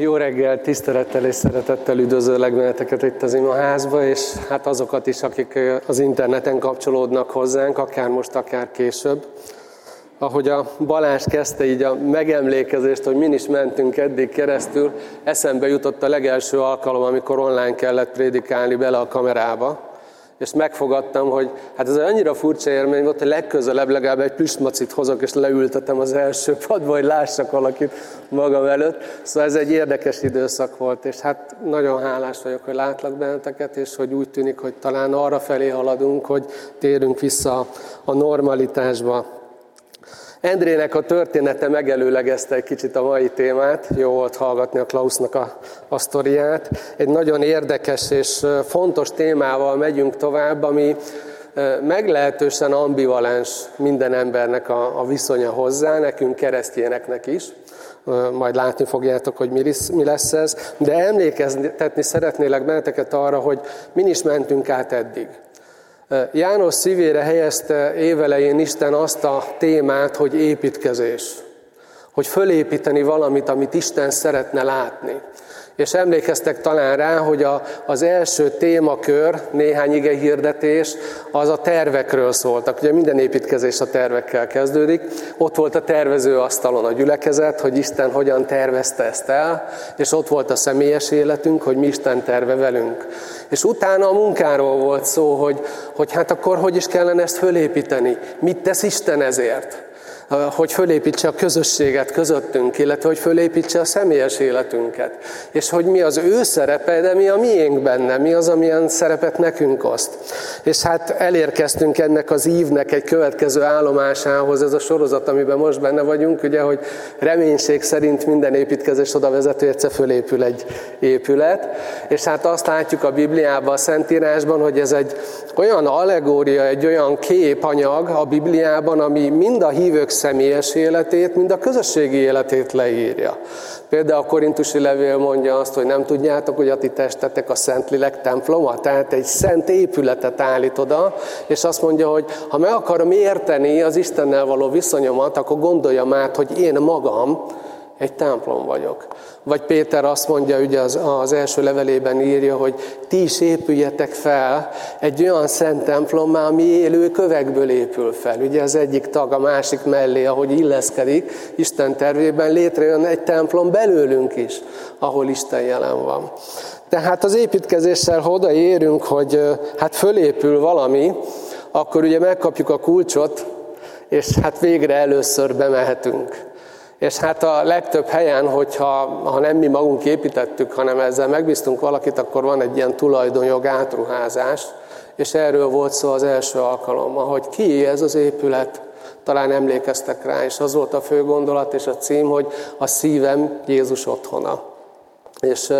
Jó reggel, tisztelettel és szeretettel üdvözöllek benneteket itt az imaházba, és hát azokat is, akik az interneten kapcsolódnak hozzánk, akár most, akár később. Ahogy a Balázs kezdte így a megemlékezést, hogy min is mentünk eddig keresztül, eszembe jutott a legelső alkalom, amikor online kellett prédikálni bele a kamerába és megfogadtam, hogy hát ez annyira furcsa élmény volt, hogy legközelebb legalább egy plüsmacit hozok, és leültetem az első padba, hogy lássak valakit magam előtt. Szóval ez egy érdekes időszak volt, és hát nagyon hálás vagyok, hogy látlak benneteket, és hogy úgy tűnik, hogy talán arra felé haladunk, hogy térünk vissza a normalitásba. Endrének a története megelőlegezte egy kicsit a mai témát, jó volt hallgatni a Klausnak a, a sztoriát. Egy nagyon érdekes és fontos témával megyünk tovább, ami meglehetősen ambivalens minden embernek a, a viszonya hozzá, nekünk keresztjéneknek is. Majd látni fogjátok, hogy mi lesz ez. De emlékeztetni szeretnélek benneteket arra, hogy min is mentünk át eddig. János szívére helyezte évelején Isten azt a témát, hogy építkezés. Hogy fölépíteni valamit, amit Isten szeretne látni. És emlékeztek talán rá, hogy a, az első témakör, néhány ige hirdetés, az a tervekről szóltak. Ugye minden építkezés a tervekkel kezdődik. Ott volt a tervező asztalon a gyülekezet, hogy Isten hogyan tervezte ezt el, és ott volt a személyes életünk, hogy mi Isten terve velünk. És utána a munkáról volt szó, hogy, hogy hát akkor hogy is kellene ezt fölépíteni, mit tesz Isten ezért hogy fölépítse a közösséget közöttünk, illetve hogy fölépítse a személyes életünket. És hogy mi az ő szerepe, de mi a miénk benne, mi az, amilyen szerepet nekünk oszt. És hát elérkeztünk ennek az ívnek egy következő állomásához, ez a sorozat, amiben most benne vagyunk, ugye, hogy reménység szerint minden építkezés oda vezető, egyszer fölépül egy épület. És hát azt látjuk a Bibliában, a Szentírásban, hogy ez egy olyan allegória, egy olyan képanyag a Bibliában, ami mind a hívők személyes életét, mind a közösségi életét leírja. Például a korintusi levél mondja azt, hogy nem tudjátok, hogy a ti testetek a Szentlélek temploma, tehát egy szent épületet állít oda, és azt mondja, hogy ha meg akarom érteni az Istennel való viszonyomat, akkor gondoljam át, hogy én magam egy templom vagyok. Vagy Péter azt mondja, ugye az, az első levelében írja, hogy ti is épüljetek fel egy olyan szent templommá, ami élő kövekből épül fel. Ugye az egyik tag a másik mellé, ahogy illeszkedik, Isten tervében létrejön egy templom belőlünk is, ahol Isten jelen van. Tehát az építkezéssel, ha odaérünk, hogy hát fölépül valami, akkor ugye megkapjuk a kulcsot, és hát végre először bemehetünk. És hát a legtöbb helyen, hogyha ha nem mi magunk építettük, hanem ezzel megbíztunk valakit, akkor van egy ilyen tulajdonjog átruházás, és erről volt szó az első alkalommal, hogy ki ez az épület, talán emlékeztek rá, és az volt a fő gondolat és a cím, hogy a szívem Jézus otthona. És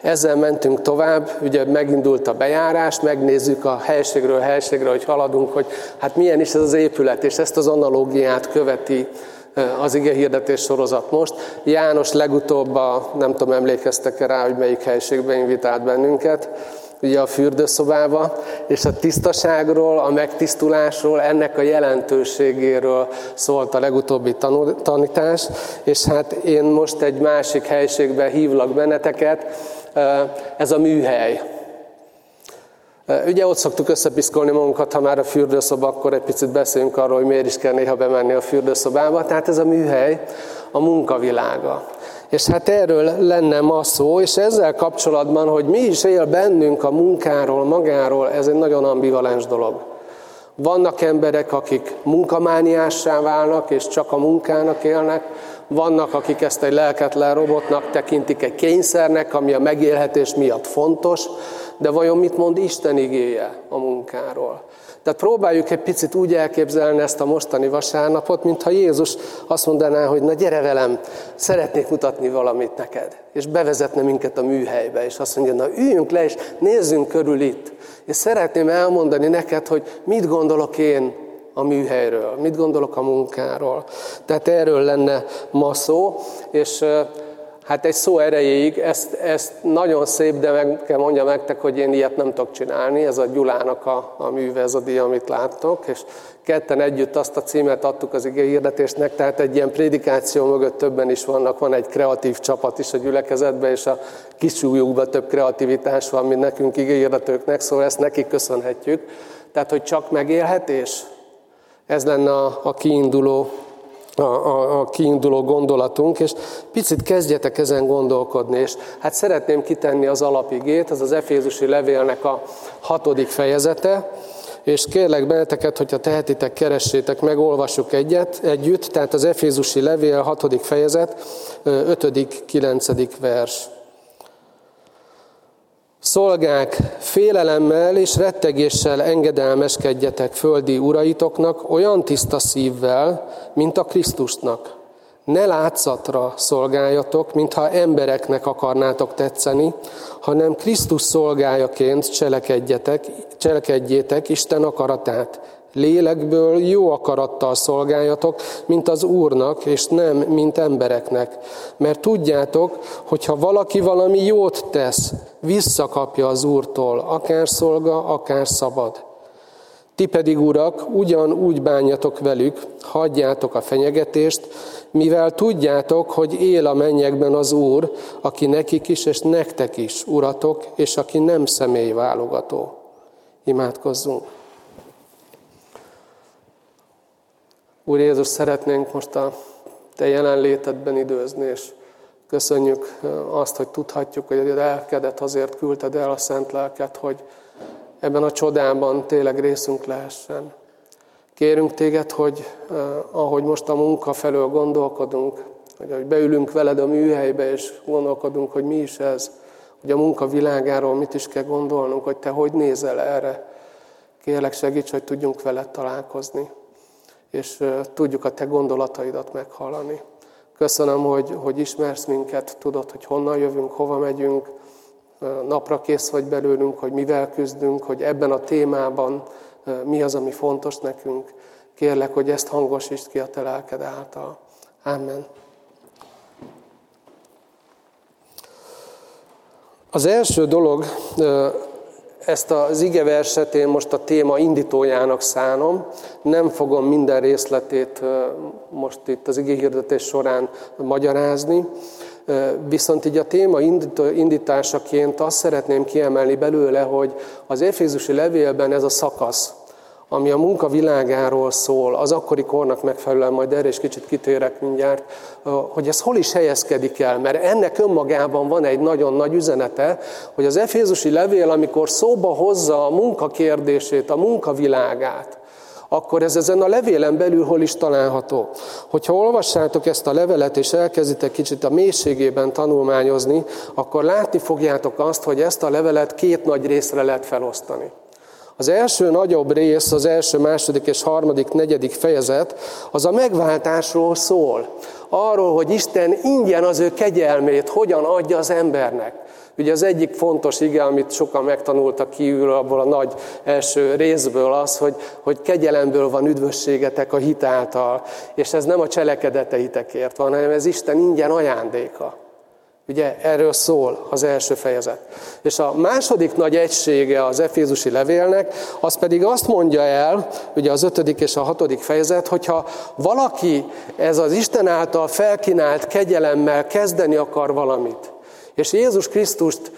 ezzel mentünk tovább, ugye megindult a bejárás, megnézzük a helységről helységre, hogy haladunk, hogy hát milyen is ez az épület, és ezt az analógiát követi az ige hirdetés sorozat most. János legutóbb, a, nem tudom, emlékeztek-e rá, hogy melyik helységbe invitált bennünket, ugye a fürdőszobába, és a tisztaságról, a megtisztulásról, ennek a jelentőségéről szólt a legutóbbi tanítás, és hát én most egy másik helységbe hívlak benneteket, ez a műhely. Ugye ott szoktuk összepiszkolni magunkat, ha már a fürdőszoba, akkor egy picit beszéljünk arról, hogy miért is kell néha bemenni a fürdőszobába. Tehát ez a műhely, a munkavilága. És hát erről lenne ma szó, és ezzel kapcsolatban, hogy mi is él bennünk a munkáról, magáról, ez egy nagyon ambivalens dolog. Vannak emberek, akik munkamániássá válnak, és csak a munkának élnek, vannak, akik ezt egy lelketlen robotnak tekintik, egy kényszernek, ami a megélhetés miatt fontos, de vajon mit mond Isten igéje a munkáról? Tehát próbáljuk egy picit úgy elképzelni ezt a mostani vasárnapot, mintha Jézus azt mondaná, hogy na gyere velem, szeretnék mutatni valamit neked. És bevezetne minket a műhelybe, és azt mondja, na üljünk le, és nézzünk körül itt. És szeretném elmondani neked, hogy mit gondolok én a műhelyről, mit gondolok a munkáról. Tehát erről lenne ma szó, és Hát egy szó erejéig, ezt, ezt nagyon szép, de meg kell mondjam nektek, hogy én ilyet nem tudok csinálni. Ez a Gyulának a, a műve, ez a dia, amit láttok, és ketten együtt azt a címet adtuk az ige hirdetésnek, tehát egy ilyen prédikáció mögött többen is vannak, van egy kreatív csapat is a gyülekezetben, és a kisújukban több kreativitás van, mint nekünk ige szóval ezt nekik köszönhetjük. Tehát, hogy csak megélhetés, ez lenne a, a kiinduló a, a, a kiinduló gondolatunk, és picit kezdjetek ezen gondolkodni, és hát szeretném kitenni az alapigét, ez az Efézusi levélnek a hatodik fejezete, és kérlek benneteket, hogyha tehetitek, keressétek meg, olvassuk egyet, együtt, tehát az Efézusi levél hatodik fejezet, ötödik, kilencedik vers. Szolgák, félelemmel és rettegéssel engedelmeskedjetek földi uraitoknak olyan tiszta szívvel, mint a Krisztusnak. Ne látszatra szolgáljatok, mintha embereknek akarnátok tetszeni, hanem Krisztus szolgájaként cselekedjetek, cselekedjétek Isten akaratát. Lélekből jó akarattal szolgáljatok, mint az Úrnak, és nem, mint embereknek. Mert tudjátok, hogy ha valaki valami jót tesz, visszakapja az Úrtól, akár szolga, akár szabad. Ti pedig, urak, ugyanúgy bánjatok velük, hagyjátok a fenyegetést, mivel tudjátok, hogy él a mennyekben az Úr, aki nekik is és nektek is uratok, és aki nem személyválogató. Imádkozzunk! Úr Jézus, szeretnénk most a Te jelenlétedben időzni, és köszönjük azt, hogy tudhatjuk, hogy a lelkedet azért küldted el a szent lelket, hogy ebben a csodában tényleg részünk lehessen. Kérünk téged, hogy ahogy most a munka felől gondolkodunk, hogy ahogy beülünk veled a műhelybe, és gondolkodunk, hogy mi is ez, hogy a munka világáról mit is kell gondolnunk, hogy te hogy nézel erre. Kérlek segíts, hogy tudjunk veled találkozni és tudjuk a te gondolataidat meghallani. Köszönöm, hogy, hogy ismersz minket, tudod, hogy honnan jövünk, hova megyünk, napra kész vagy belőlünk, hogy mivel küzdünk, hogy ebben a témában mi az, ami fontos nekünk. Kérlek, hogy ezt hangosítsd ki a te lelked által. Amen. Az első dolog, ezt az igeverset én most a téma indítójának szánom. Nem fogom minden részletét most itt az igehirdetés során magyarázni, viszont így a téma indításaként azt szeretném kiemelni belőle, hogy az Efézusi levélben ez a szakasz, ami a munka világáról szól, az akkori kornak megfelelően, majd erre is kicsit kitérek mindjárt, hogy ez hol is helyezkedik el, mert ennek önmagában van egy nagyon nagy üzenete, hogy az Efézusi levél, amikor szóba hozza a munka kérdését, a munkavilágát, akkor ez ezen a levélen belül hol is található. Hogyha olvassátok ezt a levelet, és elkezditek kicsit a mélységében tanulmányozni, akkor látni fogjátok azt, hogy ezt a levelet két nagy részre lehet felosztani. Az első nagyobb rész, az első, második és harmadik, negyedik fejezet, az a megváltásról szól. Arról, hogy Isten ingyen az ő kegyelmét hogyan adja az embernek. Ugye az egyik fontos ige, amit sokan megtanultak kívül abból a nagy első részből az, hogy, hogy kegyelemből van üdvösségetek a hit által. És ez nem a cselekedeteitekért van, hanem ez Isten ingyen ajándéka. Ugye erről szól az első fejezet. És a második nagy egysége az Efézusi levélnek, az pedig azt mondja el, ugye az ötödik és a hatodik fejezet, hogyha valaki ez az Isten által felkínált kegyelemmel kezdeni akar valamit, és Jézus Krisztust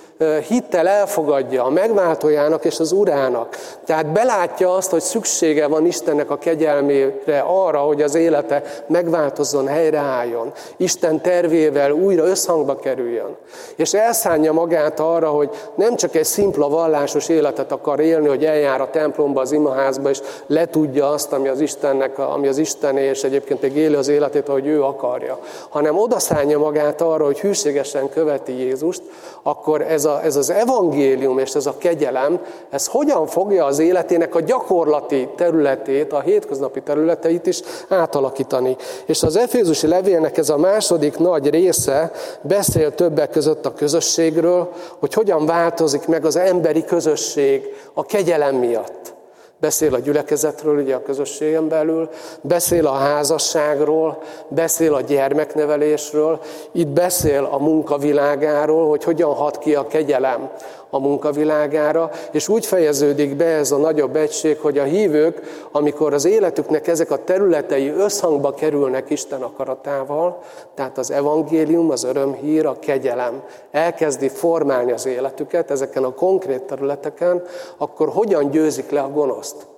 hittel elfogadja a megváltójának és az urának. Tehát belátja azt, hogy szüksége van Istennek a kegyelmére arra, hogy az élete megváltozzon, helyreálljon. Isten tervével újra összhangba kerüljön. És elszánja magát arra, hogy nem csak egy szimpla vallásos életet akar élni, hogy eljár a templomba, az imaházba, és letudja azt, ami az Istennek, ami az Istené, és egyébként még éli az életét, ahogy ő akarja, hanem odaszánja magát arra, hogy hűségesen követi Jézust, akkor ez, a, ez az evangélium és ez a kegyelem, ez hogyan fogja az életének a gyakorlati területét, a hétköznapi területeit is átalakítani. És az Efézusi levélnek ez a második nagy része beszél többek között a közösségről, hogy hogyan változik meg az emberi közösség a kegyelem miatt. Beszél a gyülekezetről, ugye a közösségen belül, beszél a házasságról, beszél a gyermeknevelésről, itt beszél a munkavilágáról, hogy hogyan hat ki a kegyelem a munkavilágára, és úgy fejeződik be ez a nagyobb egység, hogy a hívők, amikor az életüknek ezek a területei összhangba kerülnek Isten akaratával, tehát az evangélium, az örömhír, a kegyelem elkezdi formálni az életüket ezeken a konkrét területeken, akkor hogyan győzik le a gonoszt?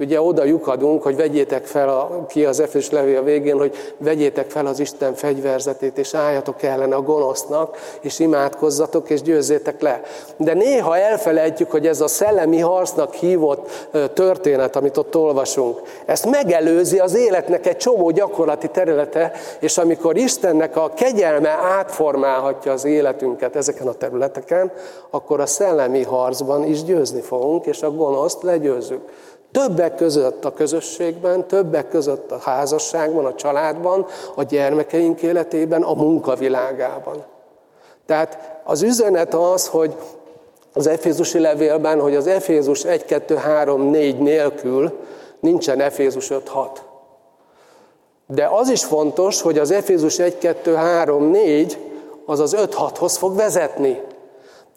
Ugye oda lyukadunk, hogy vegyétek fel, a, ki az Efes levél végén, hogy vegyétek fel az Isten fegyverzetét, és álljatok ellene a gonosznak, és imádkozzatok, és győzzétek le. De néha elfelejtjük, hogy ez a szellemi harcnak hívott történet, amit ott olvasunk, ezt megelőzi az életnek egy csomó gyakorlati területe, és amikor Istennek a kegyelme átformálhatja az életünket ezeken a területeken, akkor a szellemi harcban is győzni fogunk, és a gonoszt legyőzzük. Többek között a közösségben, többek között a házasságban, a családban, a gyermekeink életében, a munkavilágában. Tehát az üzenet az, hogy az Efézusi levélben, hogy az Efézus 1, 2, 3, 4 nélkül nincsen Efézus 5, 6. De az is fontos, hogy az Efézus 1, 2, 3, 4 az az 5-6-hoz fog vezetni.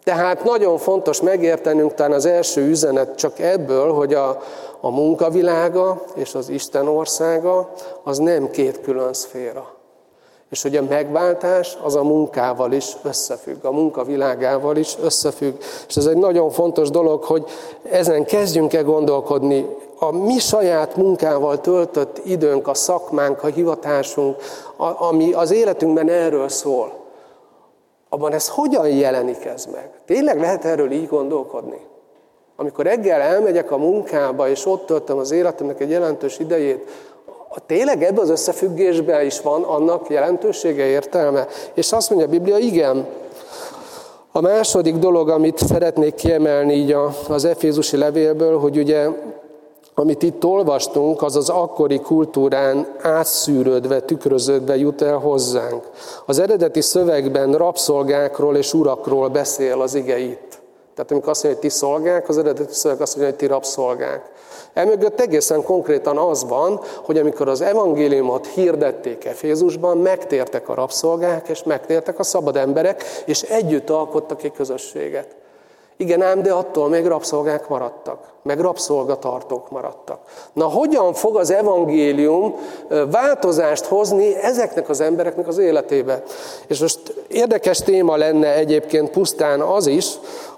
Tehát nagyon fontos megértenünk talán az első üzenet csak ebből, hogy a, a munkavilága és az Isten országa az nem két külön szféra. És hogy a megváltás az a munkával is összefügg, a munkavilágával is összefügg. És ez egy nagyon fontos dolog, hogy ezen kezdjünk el gondolkodni. A mi saját munkával töltött időnk, a szakmánk, a hivatásunk, ami az életünkben erről szól abban ez hogyan jelenik ez meg? Tényleg lehet erről így gondolkodni? Amikor reggel elmegyek a munkába, és ott töltöm az életemnek egy jelentős idejét, tényleg ebben az összefüggésben is van annak jelentősége, értelme? És azt mondja a Biblia, igen. A második dolog, amit szeretnék kiemelni így az Efézusi levélből, hogy ugye amit itt olvastunk, az az akkori kultúrán átszűrődve, tükröződve jut el hozzánk. Az eredeti szövegben rabszolgákról és urakról beszél az ige itt. Tehát amikor azt mondja, hogy ti szolgák, az eredeti szöveg azt mondja, hogy ti rabszolgák. Emögött egészen konkrétan az van, hogy amikor az evangéliumot hirdették Efézusban, megtértek a rabszolgák, és megtértek a szabad emberek, és együtt alkottak egy közösséget. Igen ám, de attól még rabszolgák maradtak, meg rabszolgatartók maradtak. Na hogyan fog az evangélium változást hozni ezeknek az embereknek az életébe? És most érdekes téma lenne egyébként pusztán az is,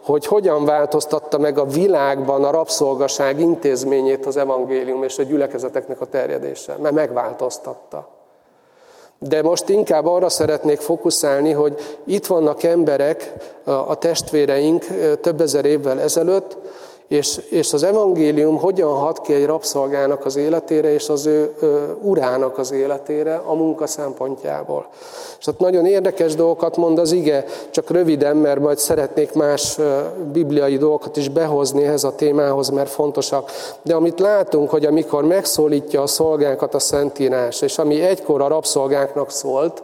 hogy hogyan változtatta meg a világban a rabszolgaság intézményét az evangélium és a gyülekezeteknek a terjedése, mert megváltoztatta. De most inkább arra szeretnék fókuszálni, hogy itt vannak emberek, a testvéreink több ezer évvel ezelőtt, és, és az evangélium hogyan hat ki egy rabszolgának az életére, és az ő, ő urának az életére a munka szempontjából. És ott nagyon érdekes dolgokat mond az ige, csak röviden, mert majd szeretnék más bibliai dolgokat is behozni ehhez a témához, mert fontosak. De amit látunk, hogy amikor megszólítja a szolgánkat a Szentírás, és ami egykor a rabszolgáknak szólt,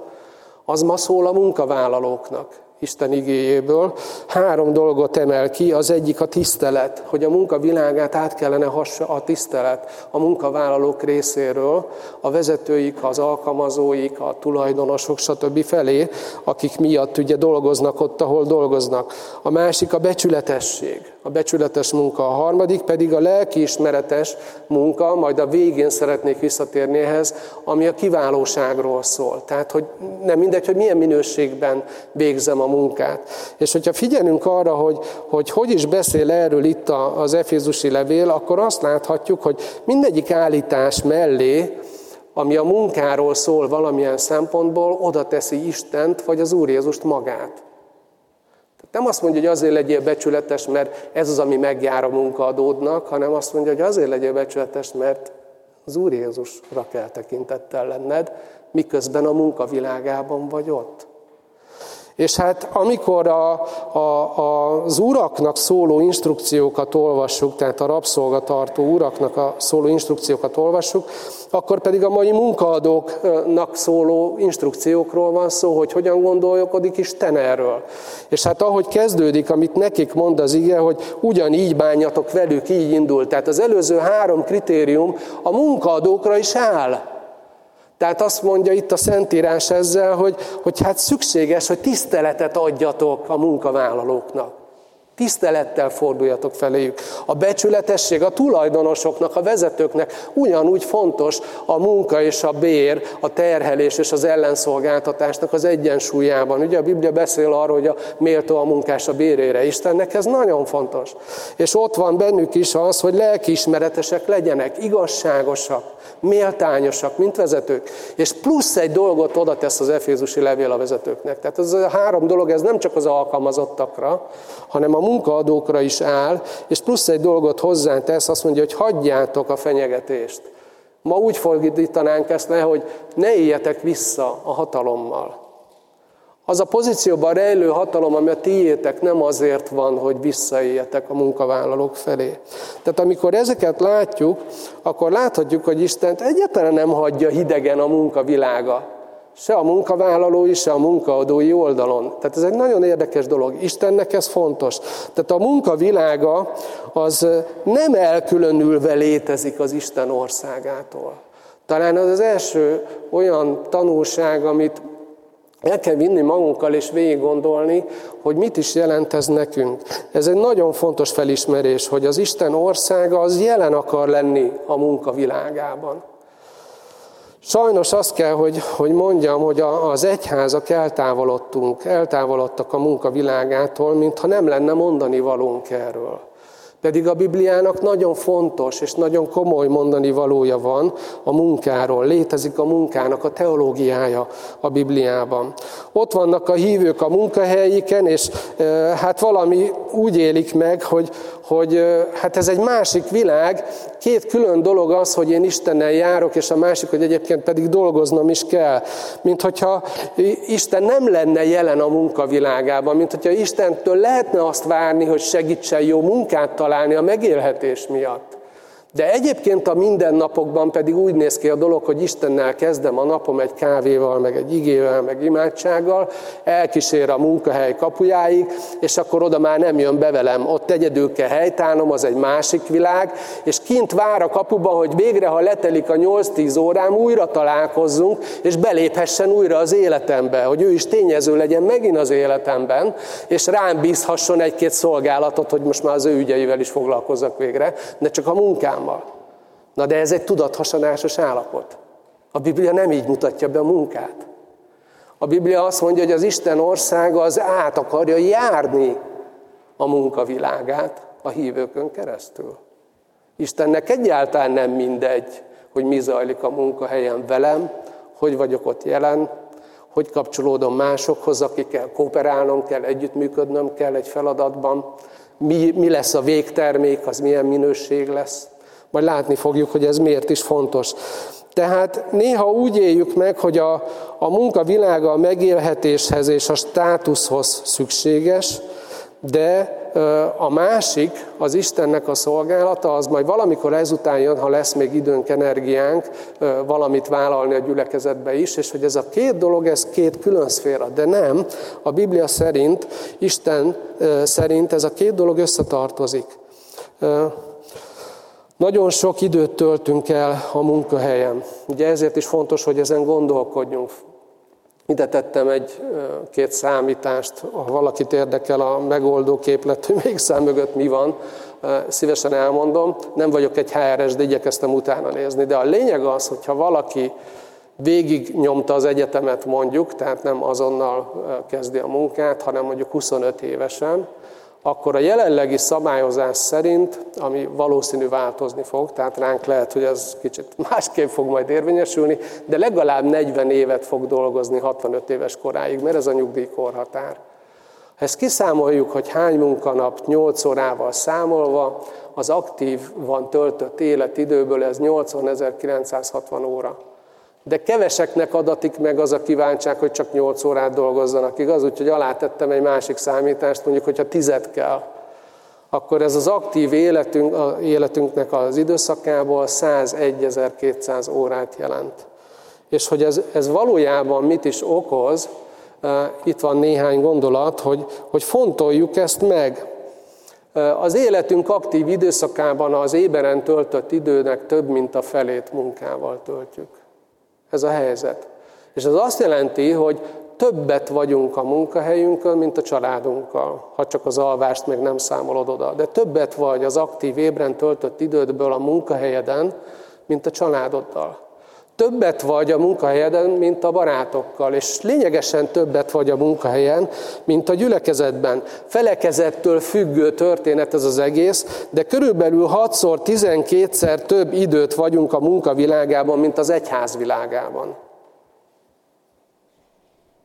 az ma szól a munkavállalóknak. Isten igéjéből. Három dolgot emel ki, az egyik a tisztelet, hogy a munka világát át kellene hassa a tisztelet a munkavállalók részéről, a vezetőik, az alkalmazóik, a tulajdonosok, stb. felé, akik miatt ugye dolgoznak ott, ahol dolgoznak. A másik a becsületesség, a becsületes munka. A harmadik pedig a lelkiismeretes munka, majd a végén szeretnék visszatérni ehhez, ami a kiválóságról szól. Tehát, hogy nem mindegy, hogy milyen minőségben végzem a munkát. És hogyha figyelünk arra, hogy, hogy hogy is beszél erről itt az Efézusi levél, akkor azt láthatjuk, hogy mindegyik állítás mellé, ami a munkáról szól valamilyen szempontból, oda teszi Istent, vagy az Úr Jézust magát. Nem azt mondja, hogy azért legyél becsületes, mert ez az, ami megjár a munkaadódnak, hanem azt mondja, hogy azért legyél becsületes, mert az Úr Jézusra kell tekintettel lenned, miközben a munkavilágában vagy ott. És hát amikor a, a, az uraknak szóló instrukciókat olvassuk, tehát a rabszolgatartó uraknak a szóló instrukciókat olvassuk, akkor pedig a mai munkaadóknak szóló instrukciókról van szó, hogy hogyan gondolkodik Isten erről. És hát ahogy kezdődik, amit nekik mond az ige, hogy ugyanígy bánjatok velük, így indul. Tehát az előző három kritérium a munkaadókra is áll. Tehát azt mondja itt a Szentírás ezzel, hogy, hogy hát szükséges, hogy tiszteletet adjatok a munkavállalóknak. Tisztelettel forduljatok feléjük. A becsületesség a tulajdonosoknak, a vezetőknek ugyanúgy fontos a munka és a bér, a terhelés és az ellenszolgáltatásnak az egyensúlyában. Ugye a Biblia beszél arról, hogy a méltó a munkás a bérére. Istennek ez nagyon fontos. És ott van bennük is az, hogy lelkiismeretesek legyenek, igazságosak, méltányosak, mint vezetők. És plusz egy dolgot oda tesz az Efézusi levél a vezetőknek. Tehát ez a három dolog, ez nem csak az alkalmazottakra, hanem a munkaadókra is áll, és plusz egy dolgot hozzátesz, azt mondja, hogy hagyjátok a fenyegetést. Ma úgy fordítanánk ezt le, hogy ne éljetek vissza a hatalommal. Az a pozícióban rejlő hatalom, ami a tiétek, nem azért van, hogy visszaéljetek a munkavállalók felé. Tehát amikor ezeket látjuk, akkor láthatjuk, hogy Istent egyáltalán nem hagyja hidegen a munkavilága. Se a munkavállalói, se a munkaadói oldalon. Tehát ez egy nagyon érdekes dolog. Istennek ez fontos. Tehát a munkavilága az nem elkülönülve létezik az Isten országától. Talán az az első olyan tanulság, amit el kell vinni magunkkal és végig gondolni, hogy mit is jelent ez nekünk. Ez egy nagyon fontos felismerés, hogy az Isten országa az jelen akar lenni a munkavilágában. Sajnos azt kell, hogy, hogy mondjam, hogy az egyházak eltávolodtunk, eltávolodtak a munkavilágától, mintha nem lenne mondani valónk erről. Pedig a Bibliának nagyon fontos és nagyon komoly mondani valója van a munkáról. Létezik a munkának a teológiája a Bibliában. Ott vannak a hívők a munkahelyiken, és hát valami úgy élik meg, hogy, hogy hát ez egy másik világ, két külön dolog az, hogy én Istennel járok, és a másik, hogy egyébként pedig dolgoznom is kell. Mint hogyha Isten nem lenne jelen a munkavilágában, mint hogyha Istentől lehetne azt várni, hogy segítsen jó munkát találni a megélhetés miatt. De egyébként a mindennapokban pedig úgy néz ki a dolog, hogy Istennel kezdem a napom egy kávéval, meg egy igével, meg imádsággal, elkísér a munkahely kapujáig, és akkor oda már nem jön be velem. Ott egyedül kell helytállnom, az egy másik világ, és kint vár a kapuba, hogy végre, ha letelik a 8-10 órám, újra találkozzunk, és beléphessen újra az életembe, hogy ő is tényező legyen megint az életemben, és rám bízhasson egy-két szolgálatot, hogy most már az ő ügyeivel is foglalkozzak végre, de csak a munkám munkámmal. Na de ez egy tudathasanásos állapot. A Biblia nem így mutatja be a munkát. A Biblia azt mondja, hogy az Isten országa az át akarja járni a munkavilágát a hívőkön keresztül. Istennek egyáltalán nem mindegy, hogy mi zajlik a munkahelyen velem, hogy vagyok ott jelen, hogy kapcsolódom másokhoz, akikkel kooperálnom kell, együttműködnöm kell egy feladatban, mi, mi lesz a végtermék, az milyen minőség lesz. Majd látni fogjuk, hogy ez miért is fontos. Tehát néha úgy éljük meg, hogy a, a munka világa a megélhetéshez és a státuszhoz szükséges, de a másik, az Istennek a szolgálata, az majd valamikor ezután jön, ha lesz még időnk, energiánk, valamit vállalni a gyülekezetbe is, és hogy ez a két dolog, ez két külön szféra. De nem, a Biblia szerint, Isten szerint ez a két dolog összetartozik. Nagyon sok időt töltünk el a munkahelyen. Ugye ezért is fontos, hogy ezen gondolkodjunk. Ide tettem egy-két számítást, ha valakit érdekel a megoldó képlet, hogy még szám mögött mi van, szívesen elmondom. Nem vagyok egy HRS, de igyekeztem utána nézni. De a lényeg az, hogyha valaki végig nyomta az egyetemet mondjuk, tehát nem azonnal kezdi a munkát, hanem mondjuk 25 évesen, akkor a jelenlegi szabályozás szerint, ami valószínű változni fog, tehát ránk lehet, hogy ez kicsit másképp fog majd érvényesülni, de legalább 40 évet fog dolgozni 65 éves koráig, mert ez a nyugdíjkorhatár. Ha ezt kiszámoljuk, hogy hány munkanap 8 órával számolva, az aktív van töltött életidőből ez 80.960 óra. De keveseknek adatik meg az a kíváncság, hogy csak 8 órát dolgozzanak, igaz? Úgyhogy alátettem egy másik számítást, mondjuk, hogyha tizet kell, akkor ez az aktív életünk, a életünknek az időszakából 101.200 órát jelent. És hogy ez, ez valójában mit is okoz, eh, itt van néhány gondolat, hogy, hogy fontoljuk ezt meg. Eh, az életünk aktív időszakában az éberen töltött időnek több, mint a felét munkával töltjük. Ez a helyzet. És ez azt jelenti, hogy többet vagyunk a munkahelyünkön, mint a családunkkal, ha csak az alvást meg nem számolod oda. De többet vagy az aktív ébren töltött idődből a munkahelyeden, mint a családoddal. Többet vagy a munkahelyeden, mint a barátokkal, és lényegesen többet vagy a munkahelyen, mint a gyülekezetben. Felekezettől függő történet ez az egész, de körülbelül 6-szor, 12-szer több időt vagyunk a munkavilágában, mint az egyház világában.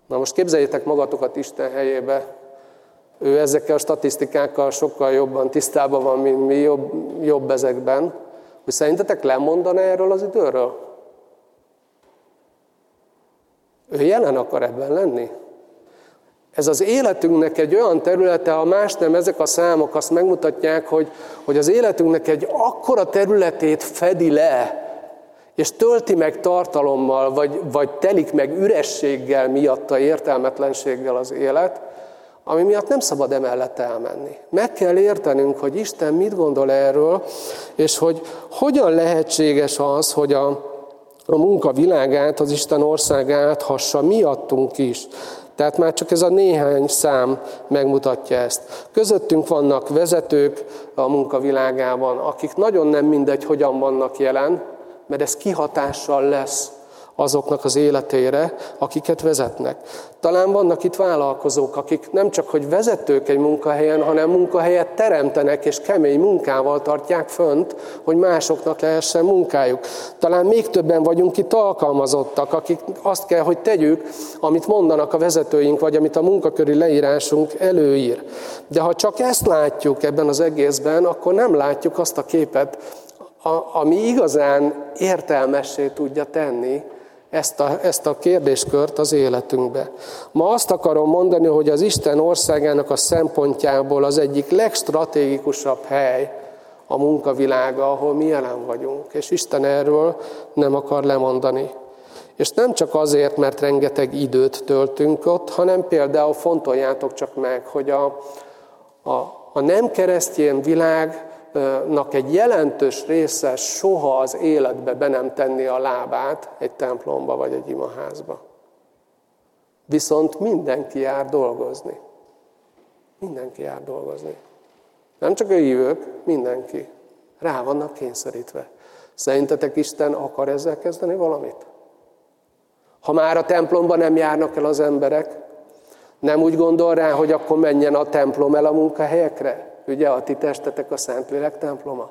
Na most képzeljétek magatokat Isten helyébe. Ő ezekkel a statisztikákkal sokkal jobban tisztában van, mint mi, jobb, jobb ezekben. Hogy szerintetek lemondaná erről az időről? Ő jelen akar ebben lenni? Ez az életünknek egy olyan területe, ha más nem, ezek a számok azt megmutatják, hogy, hogy az életünknek egy akkora területét fedi le, és tölti meg tartalommal, vagy, vagy telik meg ürességgel miatta, értelmetlenséggel az élet, ami miatt nem szabad emellett elmenni. Meg kell értenünk, hogy Isten mit gondol erről, és hogy hogyan lehetséges az, hogy a, a munka világát, az Isten országát hassa miattunk is. Tehát már csak ez a néhány szám megmutatja ezt. Közöttünk vannak vezetők a munkavilágában, akik nagyon nem mindegy, hogyan vannak jelen, mert ez kihatással lesz azoknak az életére, akiket vezetnek. Talán vannak itt vállalkozók, akik nem csak, hogy vezetők egy munkahelyen, hanem munkahelyet teremtenek, és kemény munkával tartják fönt, hogy másoknak lehessen munkájuk. Talán még többen vagyunk itt alkalmazottak, akik azt kell, hogy tegyük, amit mondanak a vezetőink, vagy amit a munkaköri leírásunk előír. De ha csak ezt látjuk ebben az egészben, akkor nem látjuk azt a képet, ami igazán értelmessé tudja tenni ezt a, ezt a kérdéskört az életünkbe. Ma azt akarom mondani, hogy az Isten országának a szempontjából az egyik legstratégikusabb hely a munkavilága, ahol mi jelen vagyunk. És Isten erről nem akar lemondani. És nem csak azért, mert rengeteg időt töltünk ott, hanem például fontoljátok csak meg, hogy a, a, a nem keresztény világ nak egy jelentős része soha az életbe be nem tenni a lábát egy templomba vagy egy imaházba. Viszont mindenki jár dolgozni. Mindenki jár dolgozni. Nem csak a hívők, mindenki. Rá vannak kényszerítve. Szerintetek Isten akar ezzel kezdeni valamit? Ha már a templomba nem járnak el az emberek, nem úgy gondol rá, hogy akkor menjen a templom el a munkahelyekre? Ugye a ti testetek a Szentlélek temploma.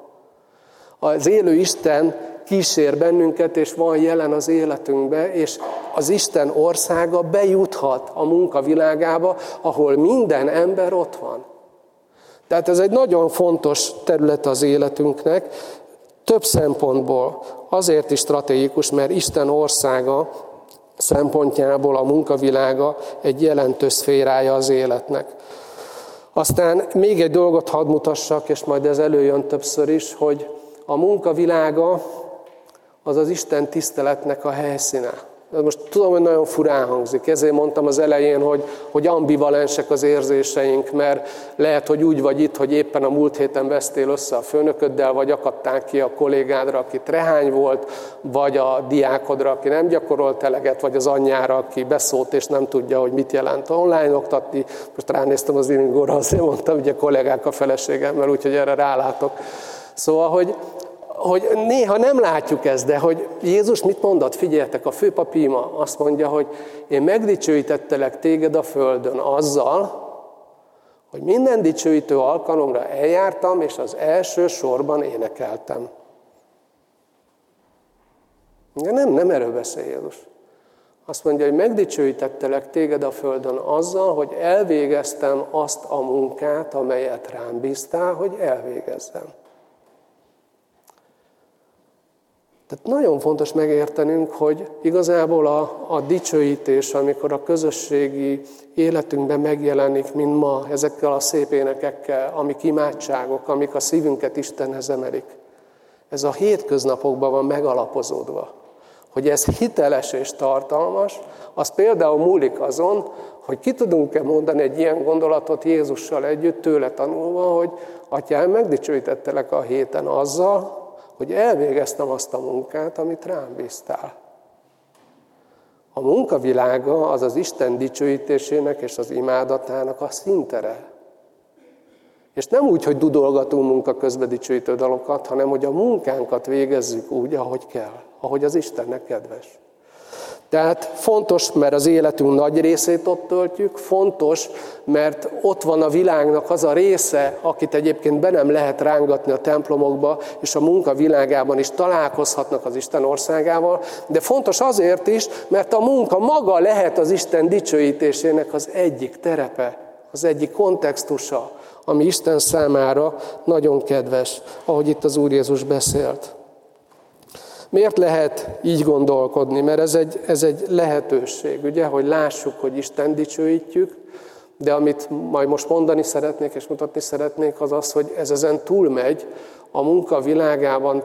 Az élő Isten kísér bennünket, és van jelen az életünkbe, és az Isten országa bejuthat a munkavilágába, ahol minden ember ott van. Tehát ez egy nagyon fontos terület az életünknek, több szempontból. Azért is stratégikus, mert Isten országa szempontjából a munkavilága egy jelentős szférája az életnek. Aztán még egy dolgot hadd mutassak, és majd ez előjön többször is, hogy a munkavilága az az Isten tiszteletnek a helyszíne. Most tudom, hogy nagyon furán hangzik, ezért mondtam az elején, hogy, hogy ambivalensek az érzéseink, mert lehet, hogy úgy vagy itt, hogy éppen a múlt héten vesztél össze a főnököddel, vagy akadtál ki a kollégádra, aki trehány volt, vagy a diákodra, aki nem gyakorolt eleget, vagy az anyjára, aki beszólt és nem tudja, hogy mit jelent online oktatni. Most ránéztem az Iningóra, azért mondtam, ugye kollégák a feleségemmel, úgyhogy erre rálátok. Szóval, hogy, hogy néha nem látjuk ezt, de hogy Jézus mit mondott? Figyeljetek, a főpapíma azt mondja, hogy én megdicsőítettelek téged a földön azzal, hogy minden dicsőítő alkalomra eljártam, és az első sorban énekeltem. De nem, nem erről beszél Jézus. Azt mondja, hogy megdicsőítettelek téged a földön azzal, hogy elvégeztem azt a munkát, amelyet rám bíztál, hogy elvégezzem. Tehát nagyon fontos megértenünk, hogy igazából a, a dicsőítés, amikor a közösségi életünkben megjelenik, mint ma, ezekkel a szép énekekkel, amik imádságok, amik a szívünket Istenhez emelik, ez a hétköznapokban van megalapozódva. Hogy ez hiteles és tartalmas, az például múlik azon, hogy ki tudunk-e mondani egy ilyen gondolatot Jézussal együtt, tőle tanulva, hogy Atyám, megdicsőítettelek a héten azzal, hogy elvégeztem azt a munkát, amit rám bíztál. A munkavilága az az Isten dicsőítésének és az imádatának a szintere. És nem úgy, hogy dudolgatunk munka közben dicsőítő dalokat, hanem hogy a munkánkat végezzük úgy, ahogy kell, ahogy az Istennek kedves. Tehát fontos, mert az életünk nagy részét ott töltjük, fontos, mert ott van a világnak az a része, akit egyébként be nem lehet rángatni a templomokba, és a munka világában is találkozhatnak az Isten országával, de fontos azért is, mert a munka maga lehet az Isten dicsőítésének az egyik terepe, az egyik kontextusa, ami Isten számára nagyon kedves, ahogy itt az Úr Jézus beszélt. Miért lehet így gondolkodni? Mert ez egy, ez egy lehetőség, ugye, hogy lássuk, hogy Isten dicsőítjük, de amit majd most mondani szeretnék és mutatni szeretnék, az az, hogy ez ezen túlmegy a munka világában,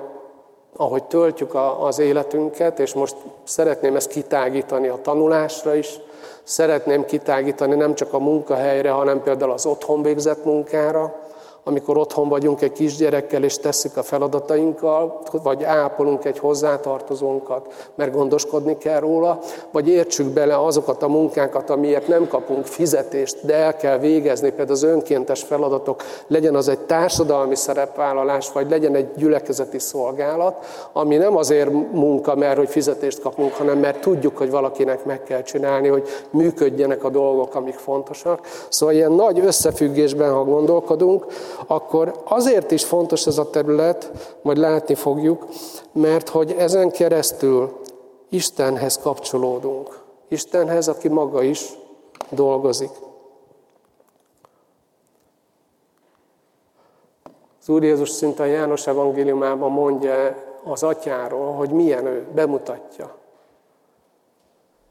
ahogy töltjük a, az életünket, és most szeretném ezt kitágítani a tanulásra is, szeretném kitágítani nem csak a munkahelyre, hanem például az otthon végzett munkára, amikor otthon vagyunk egy kisgyerekkel, és tesszük a feladatainkkal, vagy ápolunk egy hozzátartozónkat, mert gondoskodni kell róla, vagy értsük bele azokat a munkákat, amiért nem kapunk fizetést, de el kell végezni, például az önkéntes feladatok, legyen az egy társadalmi szerepvállalás, vagy legyen egy gyülekezeti szolgálat, ami nem azért munka, mert hogy fizetést kapunk, hanem mert tudjuk, hogy valakinek meg kell csinálni, hogy működjenek a dolgok, amik fontosak. Szóval ilyen nagy összefüggésben, ha gondolkodunk, akkor azért is fontos ez a terület, majd látni fogjuk, mert hogy ezen keresztül Istenhez kapcsolódunk. Istenhez, aki maga is dolgozik. Az Úr Jézus szinte a János evangéliumában mondja az atyáról, hogy milyen ő, bemutatja.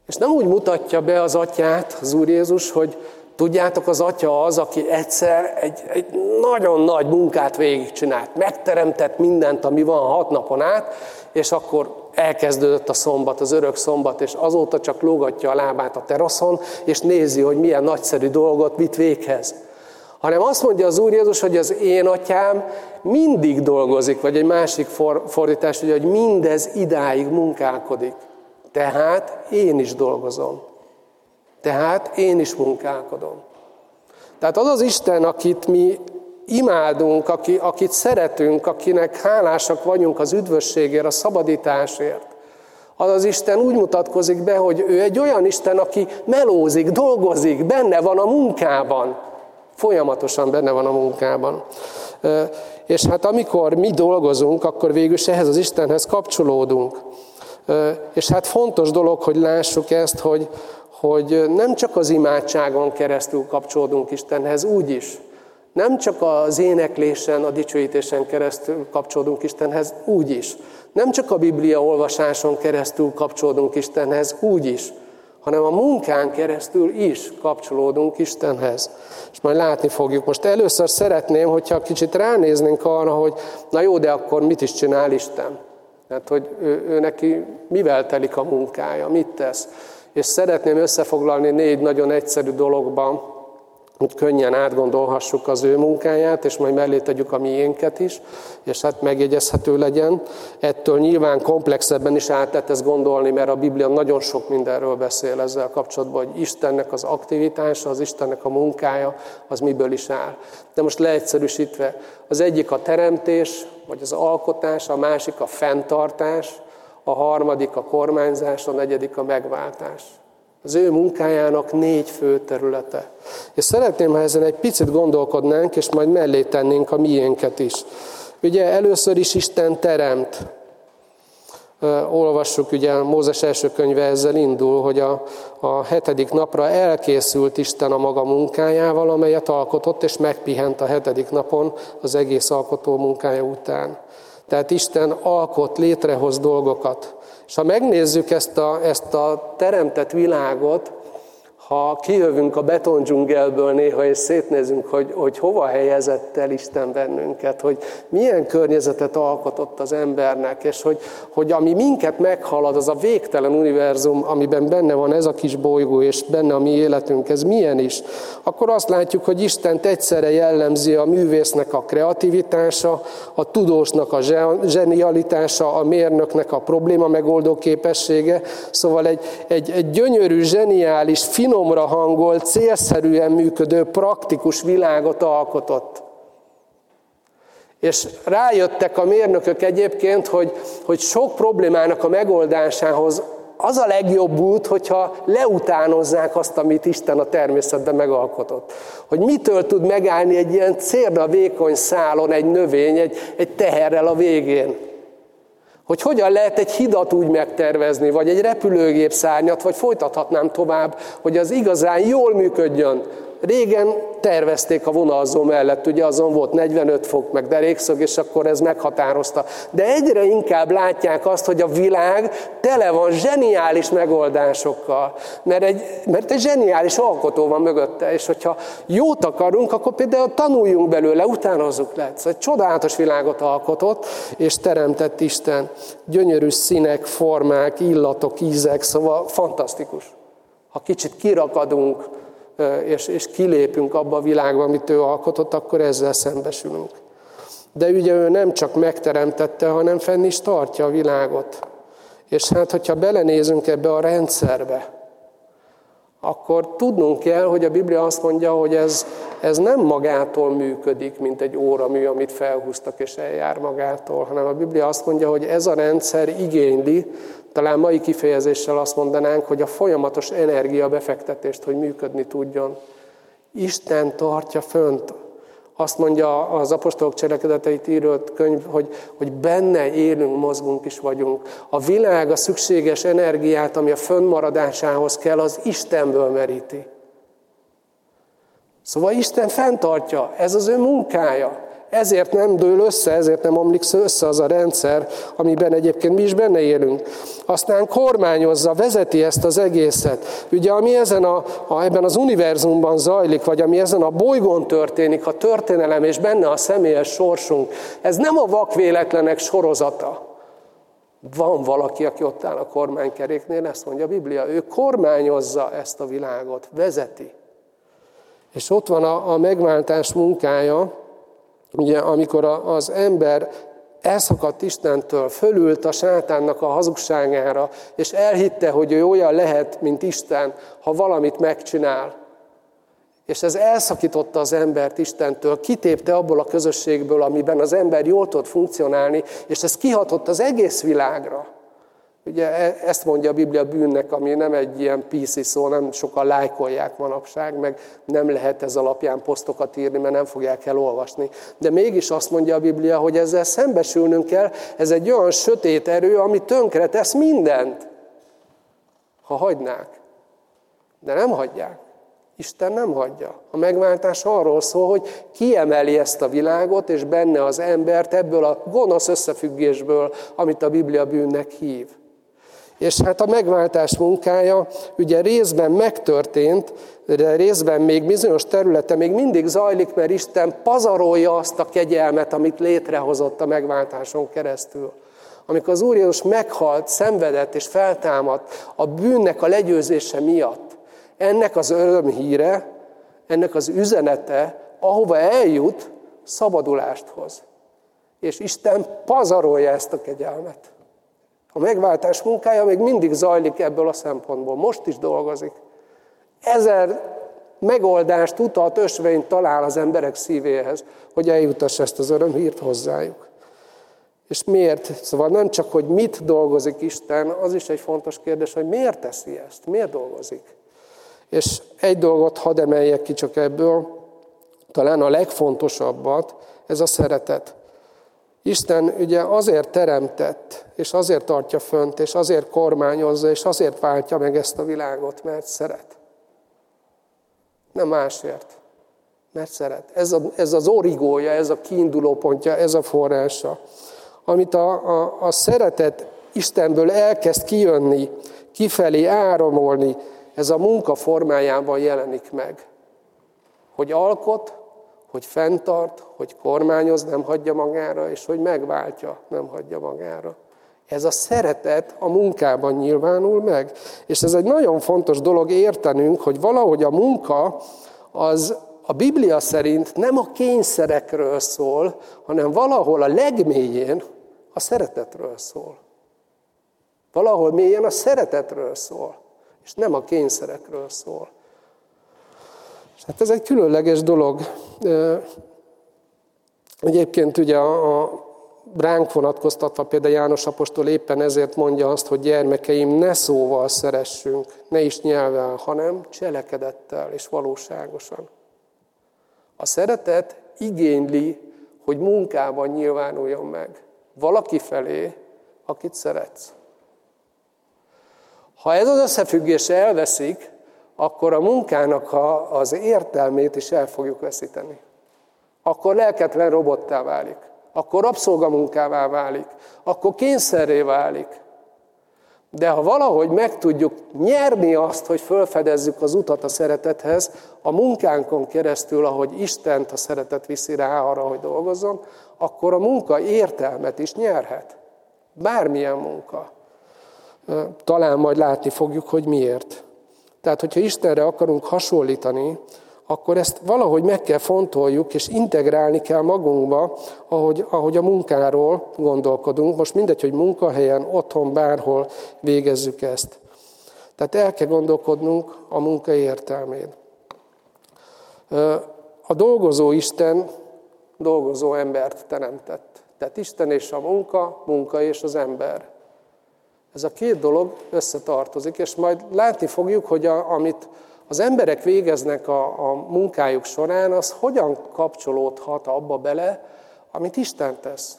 És nem úgy mutatja be az atyát az Úr Jézus, hogy Tudjátok, az atya az, aki egyszer egy, egy nagyon nagy munkát végigcsinált. Megteremtett mindent, ami van hat napon át, és akkor elkezdődött a szombat, az örök szombat, és azóta csak lógatja a lábát a teraszon, és nézi, hogy milyen nagyszerű dolgot vitt véghez. Hanem azt mondja az Úr Jézus, hogy az én atyám mindig dolgozik, vagy egy másik fordítás, hogy mindez idáig munkálkodik. Tehát én is dolgozom. Tehát én is munkálkodom. Tehát az az Isten, akit mi imádunk, aki, akit szeretünk, akinek hálásak vagyunk az üdvösségért, a szabadításért, az az Isten úgy mutatkozik be, hogy ő egy olyan Isten, aki melózik, dolgozik, benne van a munkában. Folyamatosan benne van a munkában. És hát amikor mi dolgozunk, akkor végül is ehhez az Istenhez kapcsolódunk. És hát fontos dolog, hogy lássuk ezt, hogy, hogy nem csak az imádságon keresztül kapcsolódunk Istenhez, úgy is. Nem csak az éneklésen, a dicsőítésen keresztül kapcsolódunk Istenhez, úgy is. Nem csak a Biblia olvasáson keresztül kapcsolódunk Istenhez, úgy is, hanem a munkán keresztül is kapcsolódunk Istenhez. És majd látni fogjuk. Most először szeretném, hogyha kicsit ránéznénk arra, hogy na jó, de akkor mit is csinál Isten? Tehát, hogy ő, ő neki mivel telik a munkája, mit tesz? És szeretném összefoglalni négy nagyon egyszerű dologban, hogy könnyen átgondolhassuk az ő munkáját, és majd mellé tegyük a miénket is, és hát megjegyezhető legyen. Ettől nyilván komplexebben is át lehet ezt gondolni, mert a Biblia nagyon sok mindenről beszél ezzel kapcsolatban, hogy Istennek az aktivitása, az Istennek a munkája, az miből is áll. De most leegyszerűsítve, az egyik a teremtés, vagy az alkotás, a másik a fenntartás, a harmadik a kormányzás, a negyedik a megváltás. Az ő munkájának négy fő területe. És szeretném, ha ezen egy picit gondolkodnánk, és majd mellé tennénk a miénket is. Ugye először is Isten teremt. Olvassuk, ugye Mózes első könyve ezzel indul, hogy a, a hetedik napra elkészült Isten a maga munkájával, amelyet alkotott, és megpihent a hetedik napon az egész alkotó munkája után. Tehát Isten alkot, létrehoz dolgokat. És ha megnézzük ezt a, ezt a teremtett világot, ha kijövünk a betondzsungelből néha, és szétnézünk, hogy, hogy hova helyezett el Isten bennünket, hogy milyen környezetet alkotott az embernek, és hogy, hogy ami minket meghalad, az a végtelen univerzum, amiben benne van ez a kis bolygó, és benne a mi életünk, ez milyen is, akkor azt látjuk, hogy Istent egyszerre jellemzi a művésznek a kreativitása, a tudósnak a zsenialitása, a mérnöknek a probléma megoldó képessége, szóval egy, egy, egy gyönyörű, zseniális, finom finomra hangolt, célszerűen működő, praktikus világot alkotott. És rájöttek a mérnökök egyébként, hogy, hogy sok problémának a megoldásához az a legjobb út, hogyha leutánozzák azt, amit Isten a természetben megalkotott. Hogy mitől tud megállni egy ilyen cérna vékony szálon egy növény, egy, egy teherrel a végén. Hogy hogyan lehet egy hidat úgy megtervezni, vagy egy repülőgép szárnyat, vagy folytathatnám tovább, hogy az igazán jól működjön. Régen tervezték a vonalzó mellett, ugye azon volt 45 fok, meg derékszög, és akkor ez meghatározta. De egyre inkább látják azt, hogy a világ tele van zseniális megoldásokkal, mert egy, mert egy zseniális alkotó van mögötte, és hogyha jót akarunk, akkor például tanuljunk belőle, utánozzuk le. Szóval egy csodálatos világot alkotott, és teremtett Isten. Gyönyörű színek, formák, illatok, ízek, szóval fantasztikus. Ha kicsit kirakadunk, és, és kilépünk abba a világba, amit ő alkotott, akkor ezzel szembesülünk. De ugye ő nem csak megteremtette, hanem fenn is tartja a világot. És hát, hogyha belenézünk ebbe a rendszerbe, akkor tudnunk kell, hogy a Biblia azt mondja, hogy ez, ez nem magától működik, mint egy óramű, amit felhúztak és eljár magától, hanem a Biblia azt mondja, hogy ez a rendszer igényli, talán mai kifejezéssel azt mondanánk, hogy a folyamatos energia befektetést, hogy működni tudjon. Isten tartja fönt. Azt mondja az apostolok cselekedeteit írott könyv, hogy, hogy benne élünk, mozgunk is vagyunk. A világ a szükséges energiát, ami a fönnmaradásához kell, az Istenből meríti. Szóval Isten fenntartja, ez az ő munkája. Ezért nem dől össze, ezért nem omlik össze az a rendszer, amiben egyébként mi is benne élünk. Aztán kormányozza, vezeti ezt az egészet. Ugye ami ezen a, a, ebben az univerzumban zajlik, vagy ami ezen a bolygón történik, a történelem és benne a személyes sorsunk, ez nem a vakvéletlenek sorozata. Van valaki, aki ott áll a kormánykeréknél, ezt mondja a Biblia, ő kormányozza ezt a világot, vezeti. És ott van a, a megváltás munkája, Ugye, amikor az ember elszakadt Istentől, fölült a sátánnak a hazugságára, és elhitte, hogy ő olyan lehet, mint Isten, ha valamit megcsinál. És ez elszakította az embert Istentől, kitépte abból a közösségből, amiben az ember jól tud funkcionálni, és ez kihatott az egész világra. Ugye e, ezt mondja a Biblia bűnnek, ami nem egy ilyen PC szó, nem sokan lájkolják manapság, meg nem lehet ez alapján posztokat írni, mert nem fogják elolvasni. De mégis azt mondja a Biblia, hogy ezzel szembesülnünk kell, ez egy olyan sötét erő, ami tönkre tesz mindent, ha hagynák. De nem hagyják. Isten nem hagyja. A megváltás arról szól, hogy kiemeli ezt a világot, és benne az embert ebből a gonosz összefüggésből, amit a Biblia bűnnek hív. És hát a megváltás munkája ugye részben megtörtént, de részben még bizonyos területe még mindig zajlik, mert Isten pazarolja azt a kegyelmet, amit létrehozott a megváltáson keresztül. Amikor az Úr Jézus meghalt, szenvedett és feltámadt a bűnnek a legyőzése miatt, ennek az örömhíre, ennek az üzenete, ahova eljut, szabadulást hoz. És Isten pazarolja ezt a kegyelmet. A megváltás munkája még mindig zajlik ebből a szempontból. Most is dolgozik. Ezer megoldást, utat, ösvényt talál az emberek szívéhez, hogy eljutassa ezt az örömhírt hozzájuk. És miért? Szóval nem csak, hogy mit dolgozik Isten, az is egy fontos kérdés, hogy miért teszi ezt, miért dolgozik. És egy dolgot hadd emeljek ki csak ebből, talán a legfontosabbat, ez a szeretet. Isten ugye azért teremtett, és azért tartja fönt, és azért kormányozza, és azért váltja meg ezt a világot, mert szeret. Nem másért, mert szeret. Ez, a, ez az origója, ez a kiinduló pontja, ez a forrása. amit a, a, a szeretet Istenből elkezd kijönni, kifelé áramolni, ez a munka formájában jelenik meg. Hogy alkot, hogy fenntart, hogy kormányoz, nem hagyja magára, és hogy megváltja, nem hagyja magára. Ez a szeretet a munkában nyilvánul meg. És ez egy nagyon fontos dolog értenünk, hogy valahogy a munka az a Biblia szerint nem a kényszerekről szól, hanem valahol a legmélyén a szeretetről szól. Valahol mélyen a szeretetről szól, és nem a kényszerekről szól. Hát ez egy különleges dolog. Egyébként ugye a, a ránk vonatkoztatva például János Apostol éppen ezért mondja azt, hogy gyermekeim, ne szóval szeressünk, ne is nyelvvel, hanem cselekedettel és valóságosan. A szeretet igényli, hogy munkában nyilvánuljon meg. Valaki felé, akit szeretsz. Ha ez az összefüggés elveszik, akkor a munkának az értelmét is el fogjuk veszíteni. Akkor lelketlen robottá válik. Akkor rabszolgamunkává válik. Akkor kényszerré válik. De ha valahogy meg tudjuk nyerni azt, hogy felfedezzük az utat a szeretethez, a munkánkon keresztül, ahogy Istent a szeretet viszi rá arra, hogy dolgozzon, akkor a munka értelmet is nyerhet. Bármilyen munka. Talán majd látni fogjuk, hogy miért. Tehát, hogyha Istenre akarunk hasonlítani, akkor ezt valahogy meg kell fontoljuk, és integrálni kell magunkba, ahogy, ahogy a munkáról gondolkodunk. Most mindegy, hogy munkahelyen, otthon, bárhol végezzük ezt. Tehát el kell gondolkodnunk a munka értelmén. A dolgozó Isten dolgozó embert teremtett. Tehát Isten és a munka, munka és az ember. Ez a két dolog összetartozik, és majd látni fogjuk, hogy a, amit az emberek végeznek a, a munkájuk során, az hogyan kapcsolódhat abba bele, amit Isten tesz.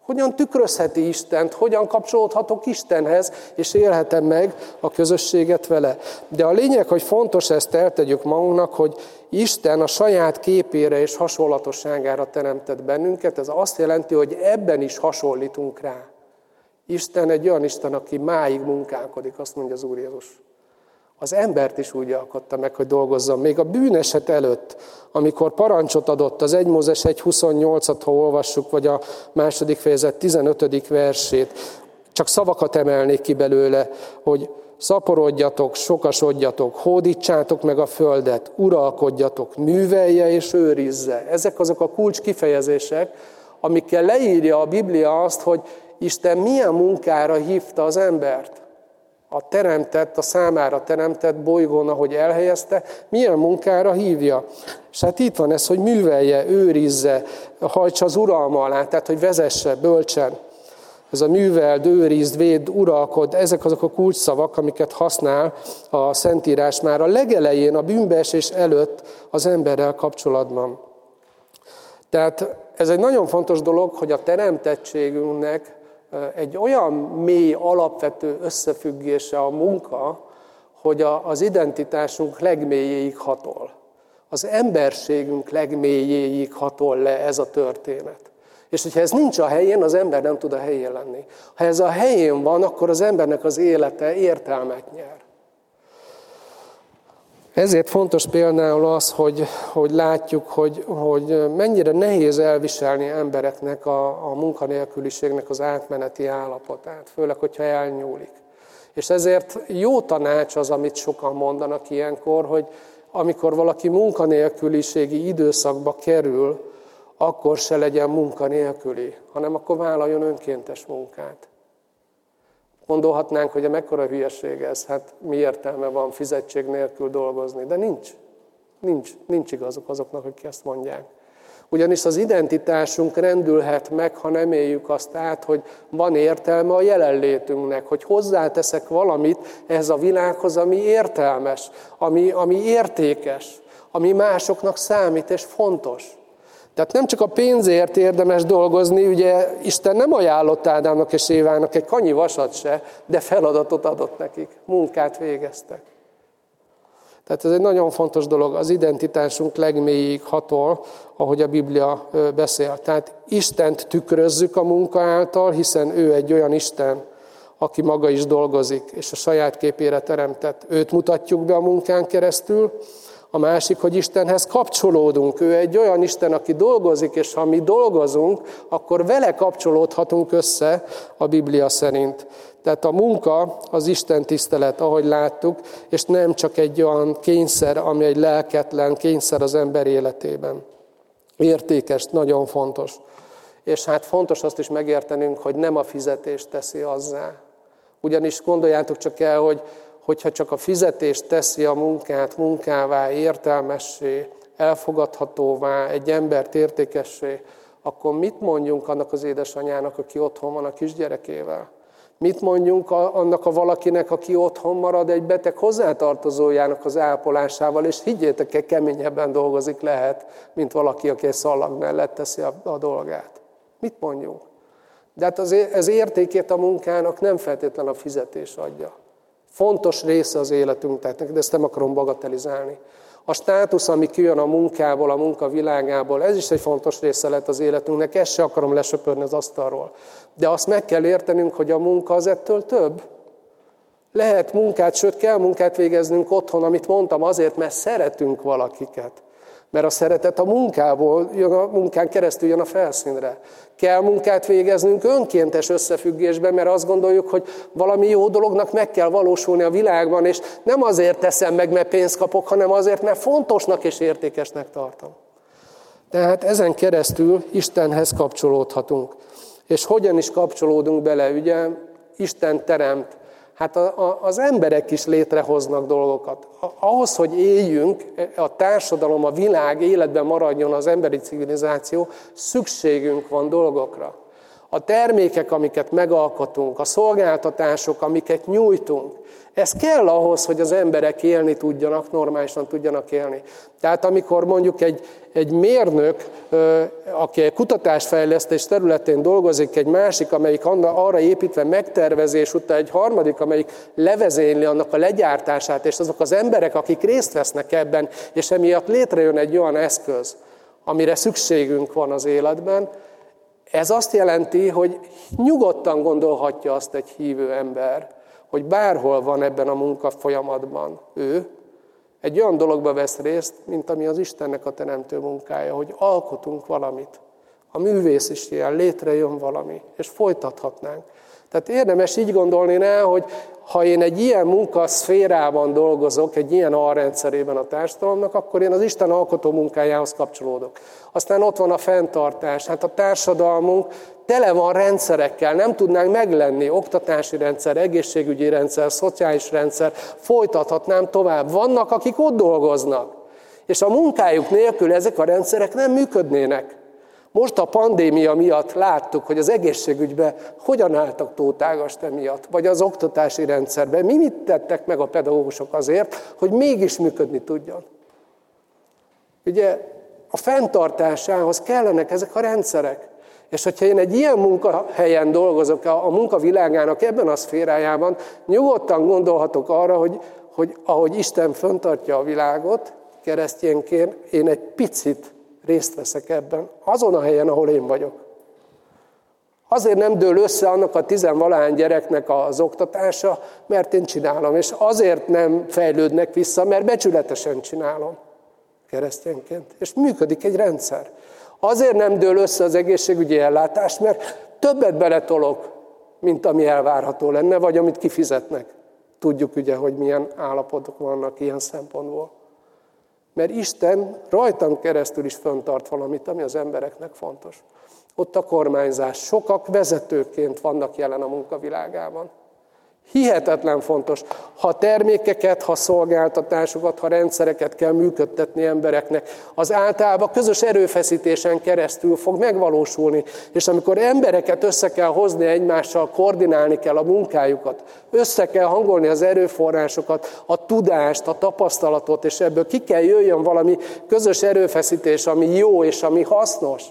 Hogyan tükrözheti Istent, hogyan kapcsolódhatok Istenhez, és élhetem meg a közösséget vele. De a lényeg, hogy fontos ezt eltegyük magunknak, hogy Isten a saját képére és hasonlatosságára teremtett bennünket. Ez azt jelenti, hogy ebben is hasonlítunk rá. Isten egy olyan Isten, aki máig munkálkodik, azt mondja az Úr Jézus. Az embert is úgy alkotta meg, hogy dolgozzon. Még a bűneset előtt, amikor parancsot adott, az 1 Mózes 1.28-at, ha olvassuk, vagy a második fejezet 15. versét, csak szavakat emelnék ki belőle, hogy szaporodjatok, sokasodjatok, hódítsátok meg a földet, uralkodjatok, művelje és őrizze. Ezek azok a kulcs kifejezések, amikkel leírja a Biblia azt, hogy Isten milyen munkára hívta az embert a teremtett, a számára teremtett bolygón, ahogy elhelyezte, milyen munkára hívja. És hát itt van ez, hogy művelje, őrizze, hajtsa az uralma alá, tehát hogy vezesse, bölcsen. Ez a műveld, őrizd, véd, uralkod, ezek azok a kulcsszavak, amiket használ a Szentírás már a legelején, a bűnbeesés előtt az emberrel kapcsolatban. Tehát ez egy nagyon fontos dolog, hogy a teremtettségünknek egy olyan mély, alapvető összefüggése a munka, hogy az identitásunk legmélyéig hatol. Az emberségünk legmélyéig hatol le ez a történet. És hogyha ez nincs a helyén, az ember nem tud a helyén lenni. Ha ez a helyén van, akkor az embernek az élete értelmet nyer. Ezért fontos például az, hogy, hogy látjuk, hogy, hogy mennyire nehéz elviselni embereknek a, a munkanélküliségnek az átmeneti állapotát, főleg, hogyha elnyúlik. És ezért jó tanács az, amit sokan mondanak ilyenkor, hogy amikor valaki munkanélküliségi időszakba kerül, akkor se legyen munkanélküli, hanem akkor vállaljon önkéntes munkát. Gondolhatnánk, hogy a mekkora hülyeség ez, hát mi értelme van fizetség nélkül dolgozni, de nincs. Nincs, nincs igazuk azoknak, akik ezt mondják. Ugyanis az identitásunk rendülhet meg, ha nem éljük azt át, hogy van értelme a jelenlétünknek, hogy hozzáteszek valamit ehhez a világhoz, ami értelmes, ami, ami értékes, ami másoknak számít és fontos. Tehát nem csak a pénzért érdemes dolgozni, ugye Isten nem ajánlott Ádámnak és Évának egy kanyi vasat se, de feladatot adott nekik, munkát végeztek. Tehát ez egy nagyon fontos dolog, az identitásunk legmélyig hatol, ahogy a Biblia beszél. Tehát Istent tükrözzük a munka által, hiszen ő egy olyan Isten, aki maga is dolgozik, és a saját képére teremtett. Őt mutatjuk be a munkán keresztül, a másik, hogy Istenhez kapcsolódunk. Ő egy olyan Isten, aki dolgozik, és ha mi dolgozunk, akkor vele kapcsolódhatunk össze a Biblia szerint. Tehát a munka az Isten tisztelet, ahogy láttuk, és nem csak egy olyan kényszer, ami egy lelketlen kényszer az ember életében. Értékes, nagyon fontos. És hát fontos azt is megértenünk, hogy nem a fizetés teszi azzá. Ugyanis gondoljátok csak el, hogy hogyha csak a fizetés teszi a munkát munkává, értelmessé, elfogadhatóvá, egy embert értékessé, akkor mit mondjunk annak az édesanyának, aki otthon van a kisgyerekével? Mit mondjunk annak a valakinek, aki otthon marad egy beteg hozzátartozójának az ápolásával, és higgyétek el, keményebben dolgozik lehet, mint valaki, aki egy szallag mellett teszi a, a dolgát. Mit mondjunk? De hát az, az értékét a munkának nem feltétlen a fizetés adja. Fontos része az életünknek, de ezt nem akarom bagatelizálni. A státusz, ami kijön a munkából, a munkavilágából, ez is egy fontos része lett az életünknek, ezt se akarom lesöpörni az asztalról. De azt meg kell értenünk, hogy a munka az ettől több. Lehet munkát, sőt kell munkát végeznünk otthon, amit mondtam, azért, mert szeretünk valakiket. Mert a szeretet a munkából, jön a munkán keresztül jön a felszínre. Kell munkát végeznünk önkéntes összefüggésben, mert azt gondoljuk, hogy valami jó dolognak meg kell valósulni a világban, és nem azért teszem meg, mert pénzt kapok, hanem azért, mert fontosnak és értékesnek tartom. Tehát ezen keresztül Istenhez kapcsolódhatunk. És hogyan is kapcsolódunk bele, ugye? Isten teremt Hát a, a, az emberek is létrehoznak dolgokat. Ahhoz, hogy éljünk, a társadalom, a világ életben maradjon az emberi civilizáció, szükségünk van dolgokra. A termékek, amiket megalkotunk, a szolgáltatások, amiket nyújtunk, ez kell ahhoz, hogy az emberek élni tudjanak, normálisan tudjanak élni. Tehát amikor mondjuk egy, egy mérnök, aki egy kutatásfejlesztés területén dolgozik, egy másik, amelyik arra építve megtervezés után, egy harmadik, amelyik levezényli annak a legyártását, és azok az emberek, akik részt vesznek ebben, és emiatt létrejön egy olyan eszköz, amire szükségünk van az életben, ez azt jelenti, hogy nyugodtan gondolhatja azt egy hívő ember, hogy bárhol van ebben a munka folyamatban ő, egy olyan dologba vesz részt, mint ami az Istennek a teremtő munkája, hogy alkotunk valamit. A művész is ilyen, létrejön valami, és folytathatnánk. Tehát érdemes így gondolni rá, hogy ha én egy ilyen munkaszférában dolgozok, egy ilyen alrendszerében a társadalomnak, akkor én az Isten alkotó munkájához kapcsolódok. Aztán ott van a fenntartás. Hát a társadalmunk tele van rendszerekkel, nem tudnánk meglenni, oktatási rendszer, egészségügyi rendszer, szociális rendszer, folytathatnám tovább. Vannak, akik ott dolgoznak, és a munkájuk nélkül ezek a rendszerek nem működnének. Most a pandémia miatt láttuk, hogy az egészségügyben hogyan álltak tótágast emiatt, vagy az oktatási rendszerben. Mi mit tettek meg a pedagógusok azért, hogy mégis működni tudjon? Ugye a fenntartásához kellenek ezek a rendszerek. És hogyha én egy ilyen munkahelyen dolgozok, a munkavilágának ebben a szférájában, nyugodtan gondolhatok arra, hogy, hogy ahogy Isten föntartja a világot, keresztényként, én egy picit részt veszek ebben, azon a helyen, ahol én vagyok. Azért nem dől össze annak a tizenvalány gyereknek az oktatása, mert én csinálom, és azért nem fejlődnek vissza, mert becsületesen csinálom keresztényként. És működik egy rendszer. Azért nem dől össze az egészségügyi ellátás, mert többet beletolok, mint ami elvárható lenne, vagy amit kifizetnek. Tudjuk ugye, hogy milyen állapotok vannak ilyen szempontból. Mert Isten rajtam keresztül is föntart valamit, ami az embereknek fontos. Ott a kormányzás. Sokak vezetőként vannak jelen a munkavilágában. Hihetetlen fontos, ha termékeket, ha szolgáltatásokat, ha rendszereket kell működtetni embereknek, az általában közös erőfeszítésen keresztül fog megvalósulni. És amikor embereket össze kell hozni egymással, koordinálni kell a munkájukat, össze kell hangolni az erőforrásokat, a tudást, a tapasztalatot, és ebből ki kell jöjjön valami közös erőfeszítés, ami jó és ami hasznos,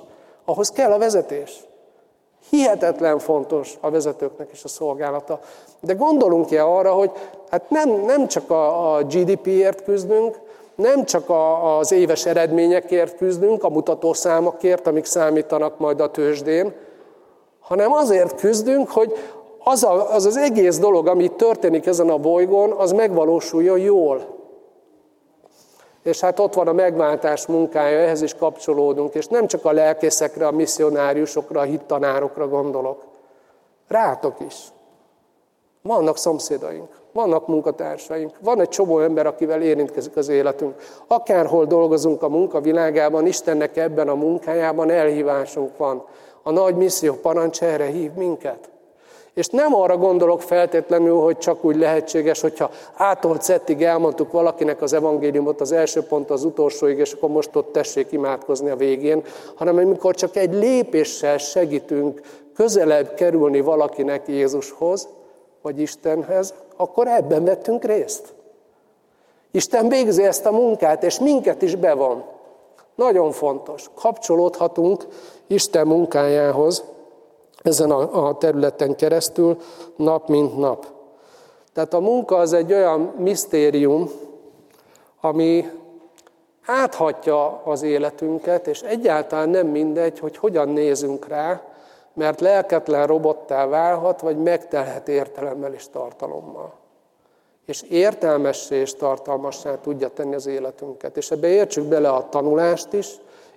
ahhoz kell a vezetés. Hihetetlen fontos a vezetőknek is a szolgálata. De gondolunk-e arra, hogy hát nem, nem csak a, a GDP-ért küzdünk, nem csak a, az éves eredményekért küzdünk, a mutatószámokért, amik számítanak majd a tőzsdén, hanem azért küzdünk, hogy az, a, az az egész dolog, ami történik ezen a bolygón, az megvalósuljon jól. És hát ott van a megváltás munkája, ehhez is kapcsolódunk, és nem csak a lelkészekre, a misszionáriusokra, a hittanárokra gondolok. Rátok is. Vannak szomszédaink, vannak munkatársaink, van egy csomó ember, akivel érintkezik az életünk. Akárhol dolgozunk a munkavilágában, Istennek ebben a munkájában elhívásunk van. A nagy misszió parancs erre hív minket. És nem arra gondolok feltétlenül, hogy csak úgy lehetséges, hogyha átolt szettig elmondtuk valakinek az evangéliumot az első pont az utolsóig, és akkor most ott tessék imádkozni a végén, hanem amikor csak egy lépéssel segítünk közelebb kerülni valakinek Jézushoz, vagy Istenhez, akkor ebben vettünk részt. Isten végzi ezt a munkát, és minket is bevon. Nagyon fontos. Kapcsolódhatunk Isten munkájához ezen a, területen keresztül, nap mint nap. Tehát a munka az egy olyan misztérium, ami áthatja az életünket, és egyáltalán nem mindegy, hogy hogyan nézünk rá, mert lelketlen robottá válhat, vagy megtelhet értelemmel és tartalommal. És értelmessé és tartalmassá tudja tenni az életünket. És ebbe értsük bele a tanulást is,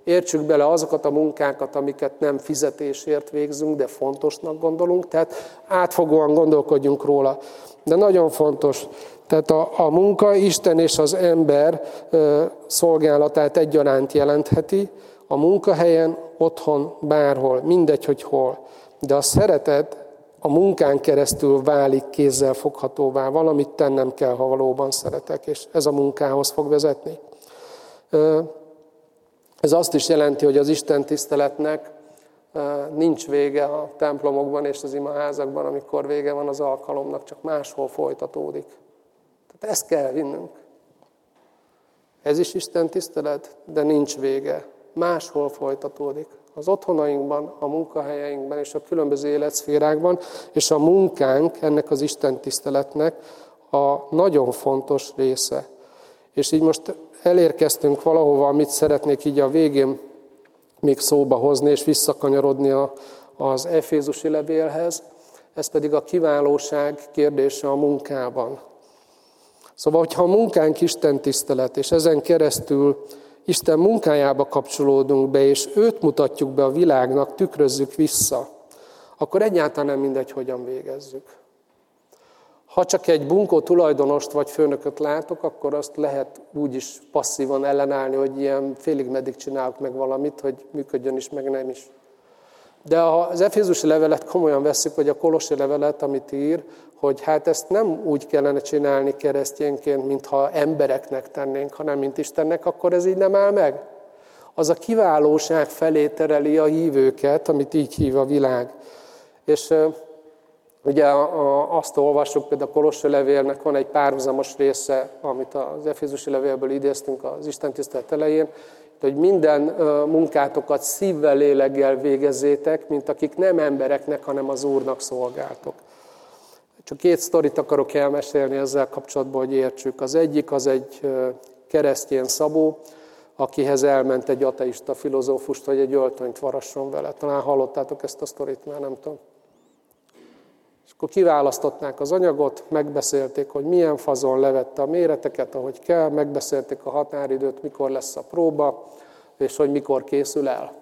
értsük bele azokat a munkákat, amiket nem fizetésért végzünk, de fontosnak gondolunk, tehát átfogóan gondolkodjunk róla. De nagyon fontos, tehát a, a munka Isten és az ember ö, szolgálatát egyaránt jelentheti, a munkahelyen, otthon, bárhol, mindegy, hogy hol. De a szeretet a munkán keresztül válik kézzel foghatóvá, valamit tennem kell, ha valóban szeretek, és ez a munkához fog vezetni. Ez azt is jelenti, hogy az Isten tiszteletnek nincs vége a templomokban és az imaházakban, amikor vége van az alkalomnak, csak máshol folytatódik. Tehát ezt kell vinnünk. Ez is Isten tisztelet, de nincs vége máshol folytatódik. Az otthonainkban, a munkahelyeinkben és a különböző életszférákban, és a munkánk ennek az Isten tiszteletnek a nagyon fontos része. És így most elérkeztünk valahova, amit szeretnék így a végén még szóba hozni, és visszakanyarodni az Efézusi levélhez, ez pedig a kiválóság kérdése a munkában. Szóval, hogyha a munkánk Isten tisztelet, és ezen keresztül Isten munkájába kapcsolódunk be, és őt mutatjuk be a világnak, tükrözzük vissza, akkor egyáltalán nem mindegy, hogyan végezzük. Ha csak egy bunkó tulajdonost vagy főnököt látok, akkor azt lehet úgy is passzívan ellenállni, hogy ilyen félig meddig csinálok meg valamit, hogy működjön is, meg nem is. De az Efézusi levelet komolyan veszük, vagy a Kolossi levelet, amit ír, hogy hát ezt nem úgy kellene csinálni keresztényként, mintha embereknek tennénk, hanem mint Istennek, akkor ez így nem áll meg. Az a kiválóság felé tereli a hívőket, amit így hív a világ. És ugye azt olvassuk, például a Kolossai levélnek van egy párhuzamos része, amit az Efézusi levélből idéztünk az Isten tisztelet elején, hogy minden munkátokat szívvel, léleggel végezzétek, mint akik nem embereknek, hanem az Úrnak szolgáltok. Csak két sztorit akarok elmesélni ezzel kapcsolatban, hogy értsük. Az egyik az egy keresztjén Szabó, akihez elment egy ateista filozófust, hogy egy öltönyt varasson vele. Talán hallottátok ezt a sztorit, már nem tudom. Akkor kiválasztották az anyagot, megbeszélték, hogy milyen fazon levette a méreteket, ahogy kell, megbeszélték a határidőt, mikor lesz a próba, és hogy mikor készül el.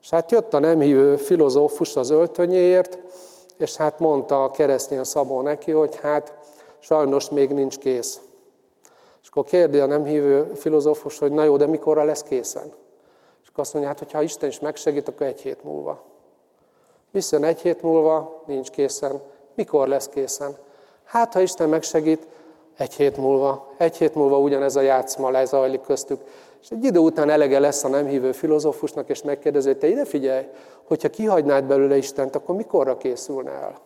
És hát jött a nem hívő filozófus az öltönyéért, és hát mondta a keresztény Szabó neki, hogy hát sajnos még nincs kész. És akkor kérdi a nem hívő filozófus, hogy na jó, de mikorra lesz készen? És akkor azt mondja, hát hogyha Isten is megsegít, akkor egy hét múlva. Viszont egy hét múlva nincs készen. Mikor lesz készen? Hát, ha Isten megsegít, egy hét múlva. Egy hét múlva ugyanez a játszma lezajlik köztük. És egy idő után elege lesz a nem hívő filozófusnak, és megkérdezi, hogy te ide figyelj, hogyha kihagynád belőle Istent, akkor mikorra készülne el?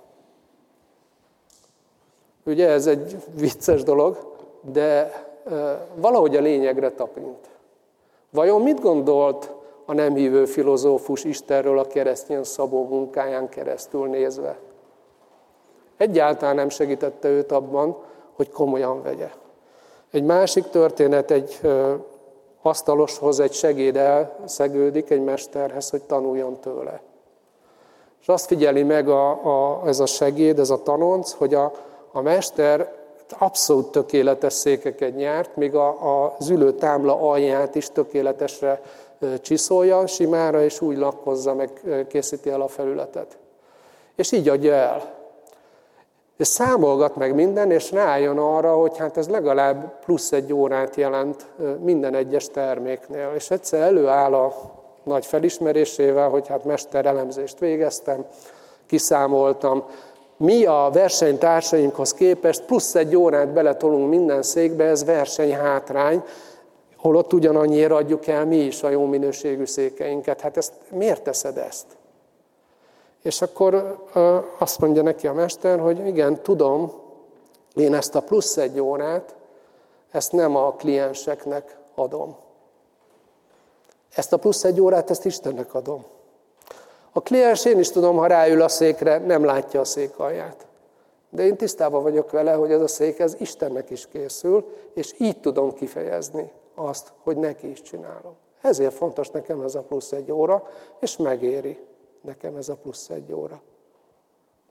Ugye ez egy vicces dolog, de valahogy a lényegre tapint. Vajon mit gondolt a nem hívő filozófus Istenről a keresztény szabó munkáján keresztül nézve. Egyáltalán nem segítette őt abban, hogy komolyan vegye. Egy másik történet, egy asztaloshoz egy segéd elszegődik egy mesterhez, hogy tanuljon tőle. És azt figyeli meg a, a, ez a segéd, ez a tanonc, hogy a, a mester abszolút tökéletes székeket nyert, míg a, a zülő támla alját is tökéletesre csiszolja simára, és úgy lakkozza, meg készíti el a felületet. És így adja el. És számolgat meg minden, és rájön arra, hogy hát ez legalább plusz egy órát jelent minden egyes terméknél. És egyszer előáll a nagy felismerésével, hogy hát mesterelemzést végeztem, kiszámoltam, mi a versenytársainkhoz képest plusz egy órát beletolunk minden székbe, ez versenyhátrány, holott ugyanannyiért adjuk el mi is a jó minőségű székeinket. Hát ezt, miért teszed ezt? És akkor azt mondja neki a mester, hogy igen, tudom, én ezt a plusz egy órát, ezt nem a klienseknek adom. Ezt a plusz egy órát, ezt Istennek adom. A kliens, én is tudom, ha ráül a székre, nem látja a szék alját. De én tisztában vagyok vele, hogy ez a szék, ez Istennek is készül, és így tudom kifejezni azt, hogy neki is csinálom. Ezért fontos nekem ez a plusz egy óra, és megéri nekem ez a plusz egy óra.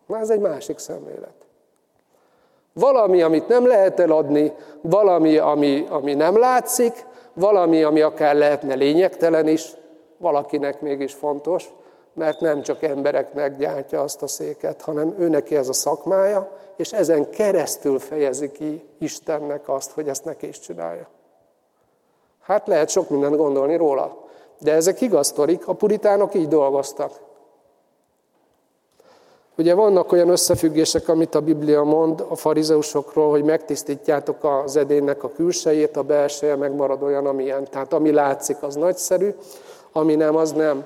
Na, ez egy másik szemlélet. Valami, amit nem lehet eladni, valami, ami, ami nem látszik, valami, ami akár lehetne lényegtelen is, valakinek mégis fontos, mert nem csak embereknek gyártja azt a széket, hanem őnek ez a szakmája, és ezen keresztül fejezi ki Istennek azt, hogy ezt neki is csinálja. Hát lehet sok mindent gondolni róla, de ezek igaz sztorik, a puritánok így dolgoztak. Ugye vannak olyan összefüggések, amit a Biblia mond a farizeusokról, hogy megtisztítjátok az edénynek a külsejét, a belseje megmarad olyan, amilyen. Tehát ami látszik, az nagyszerű, ami nem, az nem.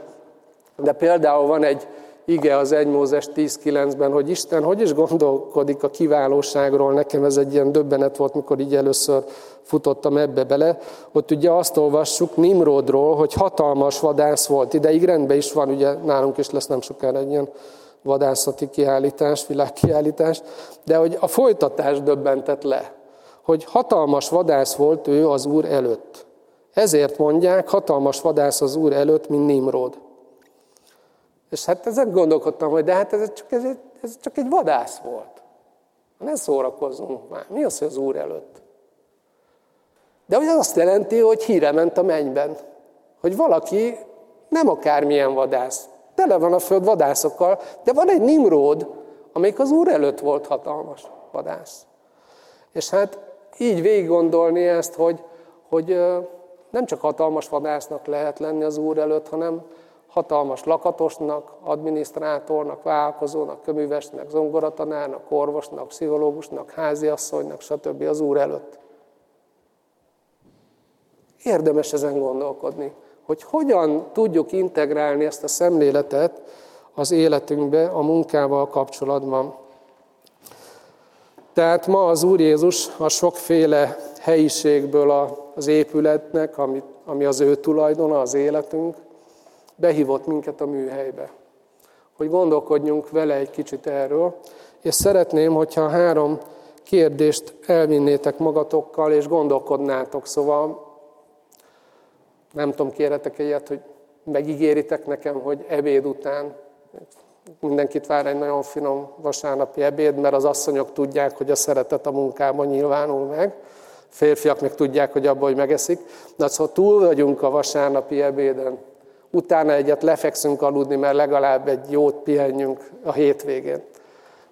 De például van egy ige az 1 Mózes 10.9-ben, hogy Isten hogy is gondolkodik a kiválóságról. Nekem ez egy ilyen döbbenet volt, mikor így először futottam ebbe bele. Ott ugye azt olvassuk Nimrodról, hogy hatalmas vadász volt. Ideig rendben is van, ugye nálunk is lesz nem sokára egy ilyen vadászati kiállítás, világkiállítás, de hogy a folytatás döbbentett le, hogy hatalmas vadász volt ő az Úr előtt. Ezért mondják, hatalmas vadász az Úr előtt, mint Nimrod. És hát ezen gondolkodtam, hogy de hát ez csak, ez, ez csak egy vadász volt. Ne szórakozzunk már. Mi az, hogy az Úr előtt? De hogy az azt jelenti, hogy híre ment a mennyben. Hogy valaki nem akármilyen vadász. Tele van a föld vadászokkal, de van egy Nimród, amelyik az Úr előtt volt hatalmas vadász. És hát így végig gondolni ezt, hogy, hogy nem csak hatalmas vadásznak lehet lenni az Úr előtt, hanem hatalmas lakatosnak, adminisztrátornak, vállalkozónak, köművesnek, zongoratanárnak, orvosnak, pszichológusnak, háziasszonynak, stb. az Úr előtt. Érdemes ezen gondolkodni, hogy hogyan tudjuk integrálni ezt a szemléletet az életünkbe, a munkával kapcsolatban. Tehát ma az Úr Jézus a sokféle helyiségből az épületnek, ami, az ő tulajdona, az életünk, behívott minket a műhelybe, hogy gondolkodjunk vele egy kicsit erről, és szeretném, hogyha három kérdést elvinnétek magatokkal, és gondolkodnátok. Szóval nem tudom, kéretek egyet, hogy megígéritek nekem, hogy ebéd után mindenkit vár egy nagyon finom vasárnapi ebéd, mert az asszonyok tudják, hogy a szeretet a munkában nyilvánul meg. Férfiak meg tudják, hogy abban, hogy megeszik. De szóval túl vagyunk a vasárnapi ebéden, utána egyet lefekszünk aludni, mert legalább egy jót pihenjünk a hétvégén.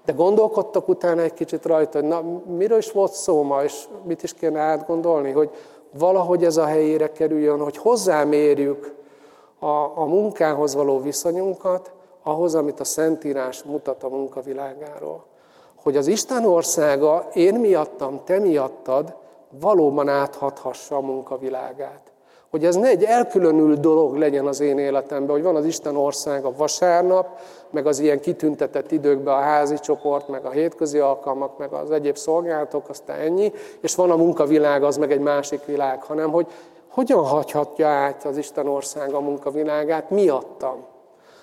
De gondolkodtak utána egy kicsit rajta, hogy na, miről is volt szó ma, és mit is kéne átgondolni, hogy valahogy ez a helyére kerüljön, hogy hozzámérjük a, a munkához való viszonyunkat, ahhoz, amit a Szentírás mutat a munkavilágáról. Hogy az Isten országa én miattam, te miattad valóban áthathassa a munkavilágát hogy ez ne egy elkülönült dolog legyen az én életemben, hogy van az Isten ország a vasárnap, meg az ilyen kitüntetett időkben a házi csoport, meg a hétközi alkalmak, meg az egyéb szolgálatok, aztán ennyi, és van a munkavilág, az meg egy másik világ, hanem hogy hogyan hagyhatja át az Isten ország a munkavilágát miattam?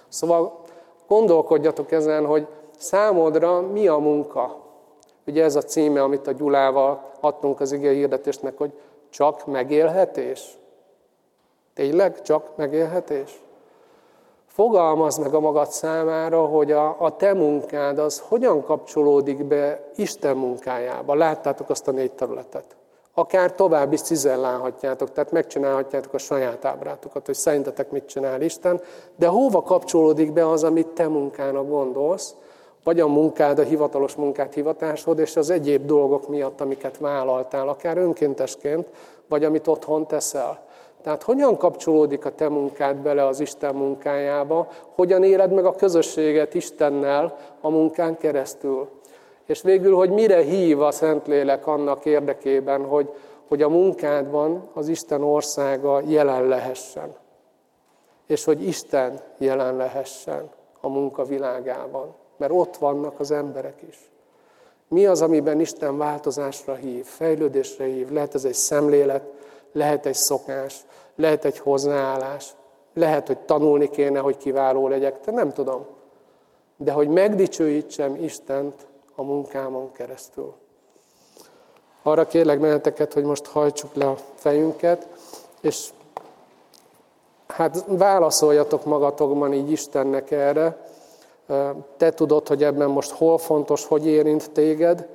Szóval gondolkodjatok ezen, hogy számodra mi a munka? Ugye ez a címe, amit a Gyulával adtunk az ige hirdetésnek, hogy csak megélhetés? Tényleg csak megélhetés? Fogalmaz meg a magad számára, hogy a, a te munkád az hogyan kapcsolódik be Isten munkájába. Láttátok azt a négy területet. Akár tovább is cizellálhatjátok, tehát megcsinálhatjátok a saját ábrátokat, hogy szerintetek mit csinál Isten, de hova kapcsolódik be az, amit te munkának gondolsz, vagy a munkád, a hivatalos munkát, hivatásod, és az egyéb dolgok miatt, amiket vállaltál, akár önkéntesként, vagy amit otthon teszel. Tehát hogyan kapcsolódik a te munkád bele az Isten munkájába, hogyan éled meg a közösséget Istennel a munkán keresztül. És végül, hogy mire hív a Szentlélek annak érdekében, hogy, hogy a munkádban az Isten országa jelen lehessen. És hogy Isten jelen lehessen a munka világában. Mert ott vannak az emberek is. Mi az, amiben Isten változásra hív, fejlődésre hív? Lehet ez egy szemlélet, lehet egy szokás, lehet egy hozzáállás, lehet, hogy tanulni kéne, hogy kiváló legyek, de nem tudom. De hogy megdicsőítsem Istent a munkámon keresztül. Arra kérlek benneteket, hogy most hajtsuk le a fejünket, és hát válaszoljatok magatokban így Istennek erre. Te tudod, hogy ebben most hol fontos, hogy érint téged,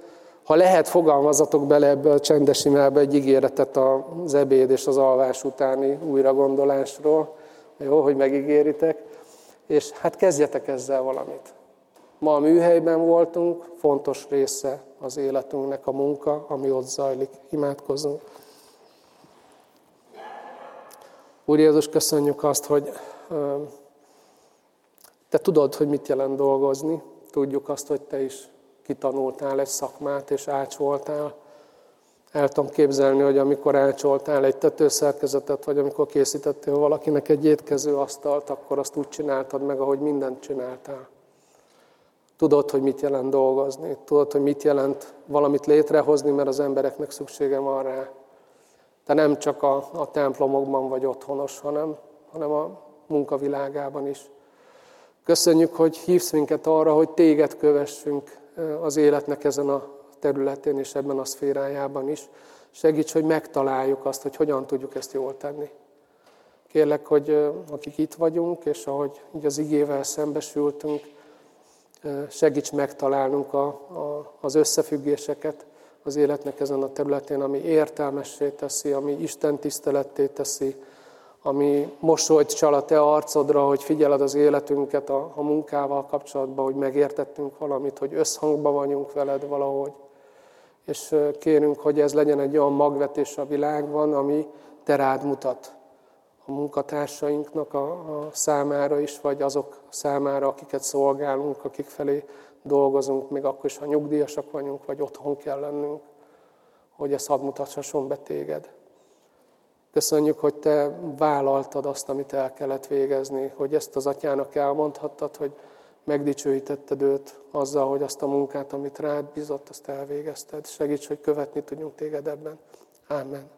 ha lehet, fogalmazatok bele ebbe a csendes imába egy ígéretet az ebéd és az alvás utáni újragondolásról. Jó, hogy megígéritek. És hát kezdjetek ezzel valamit. Ma a műhelyben voltunk, fontos része az életünknek a munka, ami ott zajlik. Imádkozunk. Úr Jézus, köszönjük azt, hogy Te tudod, hogy mit jelent dolgozni. Tudjuk azt, hogy Te is kitanultál egy szakmát és ácsoltál. El tudom képzelni, hogy amikor ácsoltál egy tetőszerkezetet, vagy amikor készítettél valakinek egy étkező asztalt, akkor azt úgy csináltad meg, ahogy mindent csináltál. Tudod, hogy mit jelent dolgozni, tudod, hogy mit jelent valamit létrehozni, mert az embereknek szüksége van rá. Te nem csak a, a templomokban vagy otthonos, hanem, hanem a munkavilágában is. Köszönjük, hogy hívsz minket arra, hogy téged kövessünk az életnek ezen a területén és ebben a szférájában is. Segíts, hogy megtaláljuk azt, hogy hogyan tudjuk ezt jól tenni. Kérlek, hogy akik itt vagyunk, és ahogy így az igével szembesültünk, segíts megtalálnunk a, a, az összefüggéseket az életnek ezen a területén, ami értelmessé teszi, ami Isten tiszteletté teszi, ami mosolyt csal a te arcodra, hogy figyeled az életünket a, a munkával kapcsolatban, hogy megértettünk valamit, hogy összhangban vagyunk veled valahogy. És kérünk, hogy ez legyen egy olyan magvetés a világban, ami te rád mutat a munkatársainknak a, a számára is, vagy azok számára, akiket szolgálunk, akik felé dolgozunk, még akkor is, ha nyugdíjasak vagyunk, vagy otthon kell lennünk, hogy ez hadd mutathasson be téged. Köszönjük, hogy Te vállaltad azt, amit el kellett végezni, hogy ezt az atyának elmondhattad, hogy megdicsőítetted őt azzal, hogy azt a munkát, amit rád bizott, azt elvégezted. Segíts, hogy követni tudjunk téged ebben. Amen.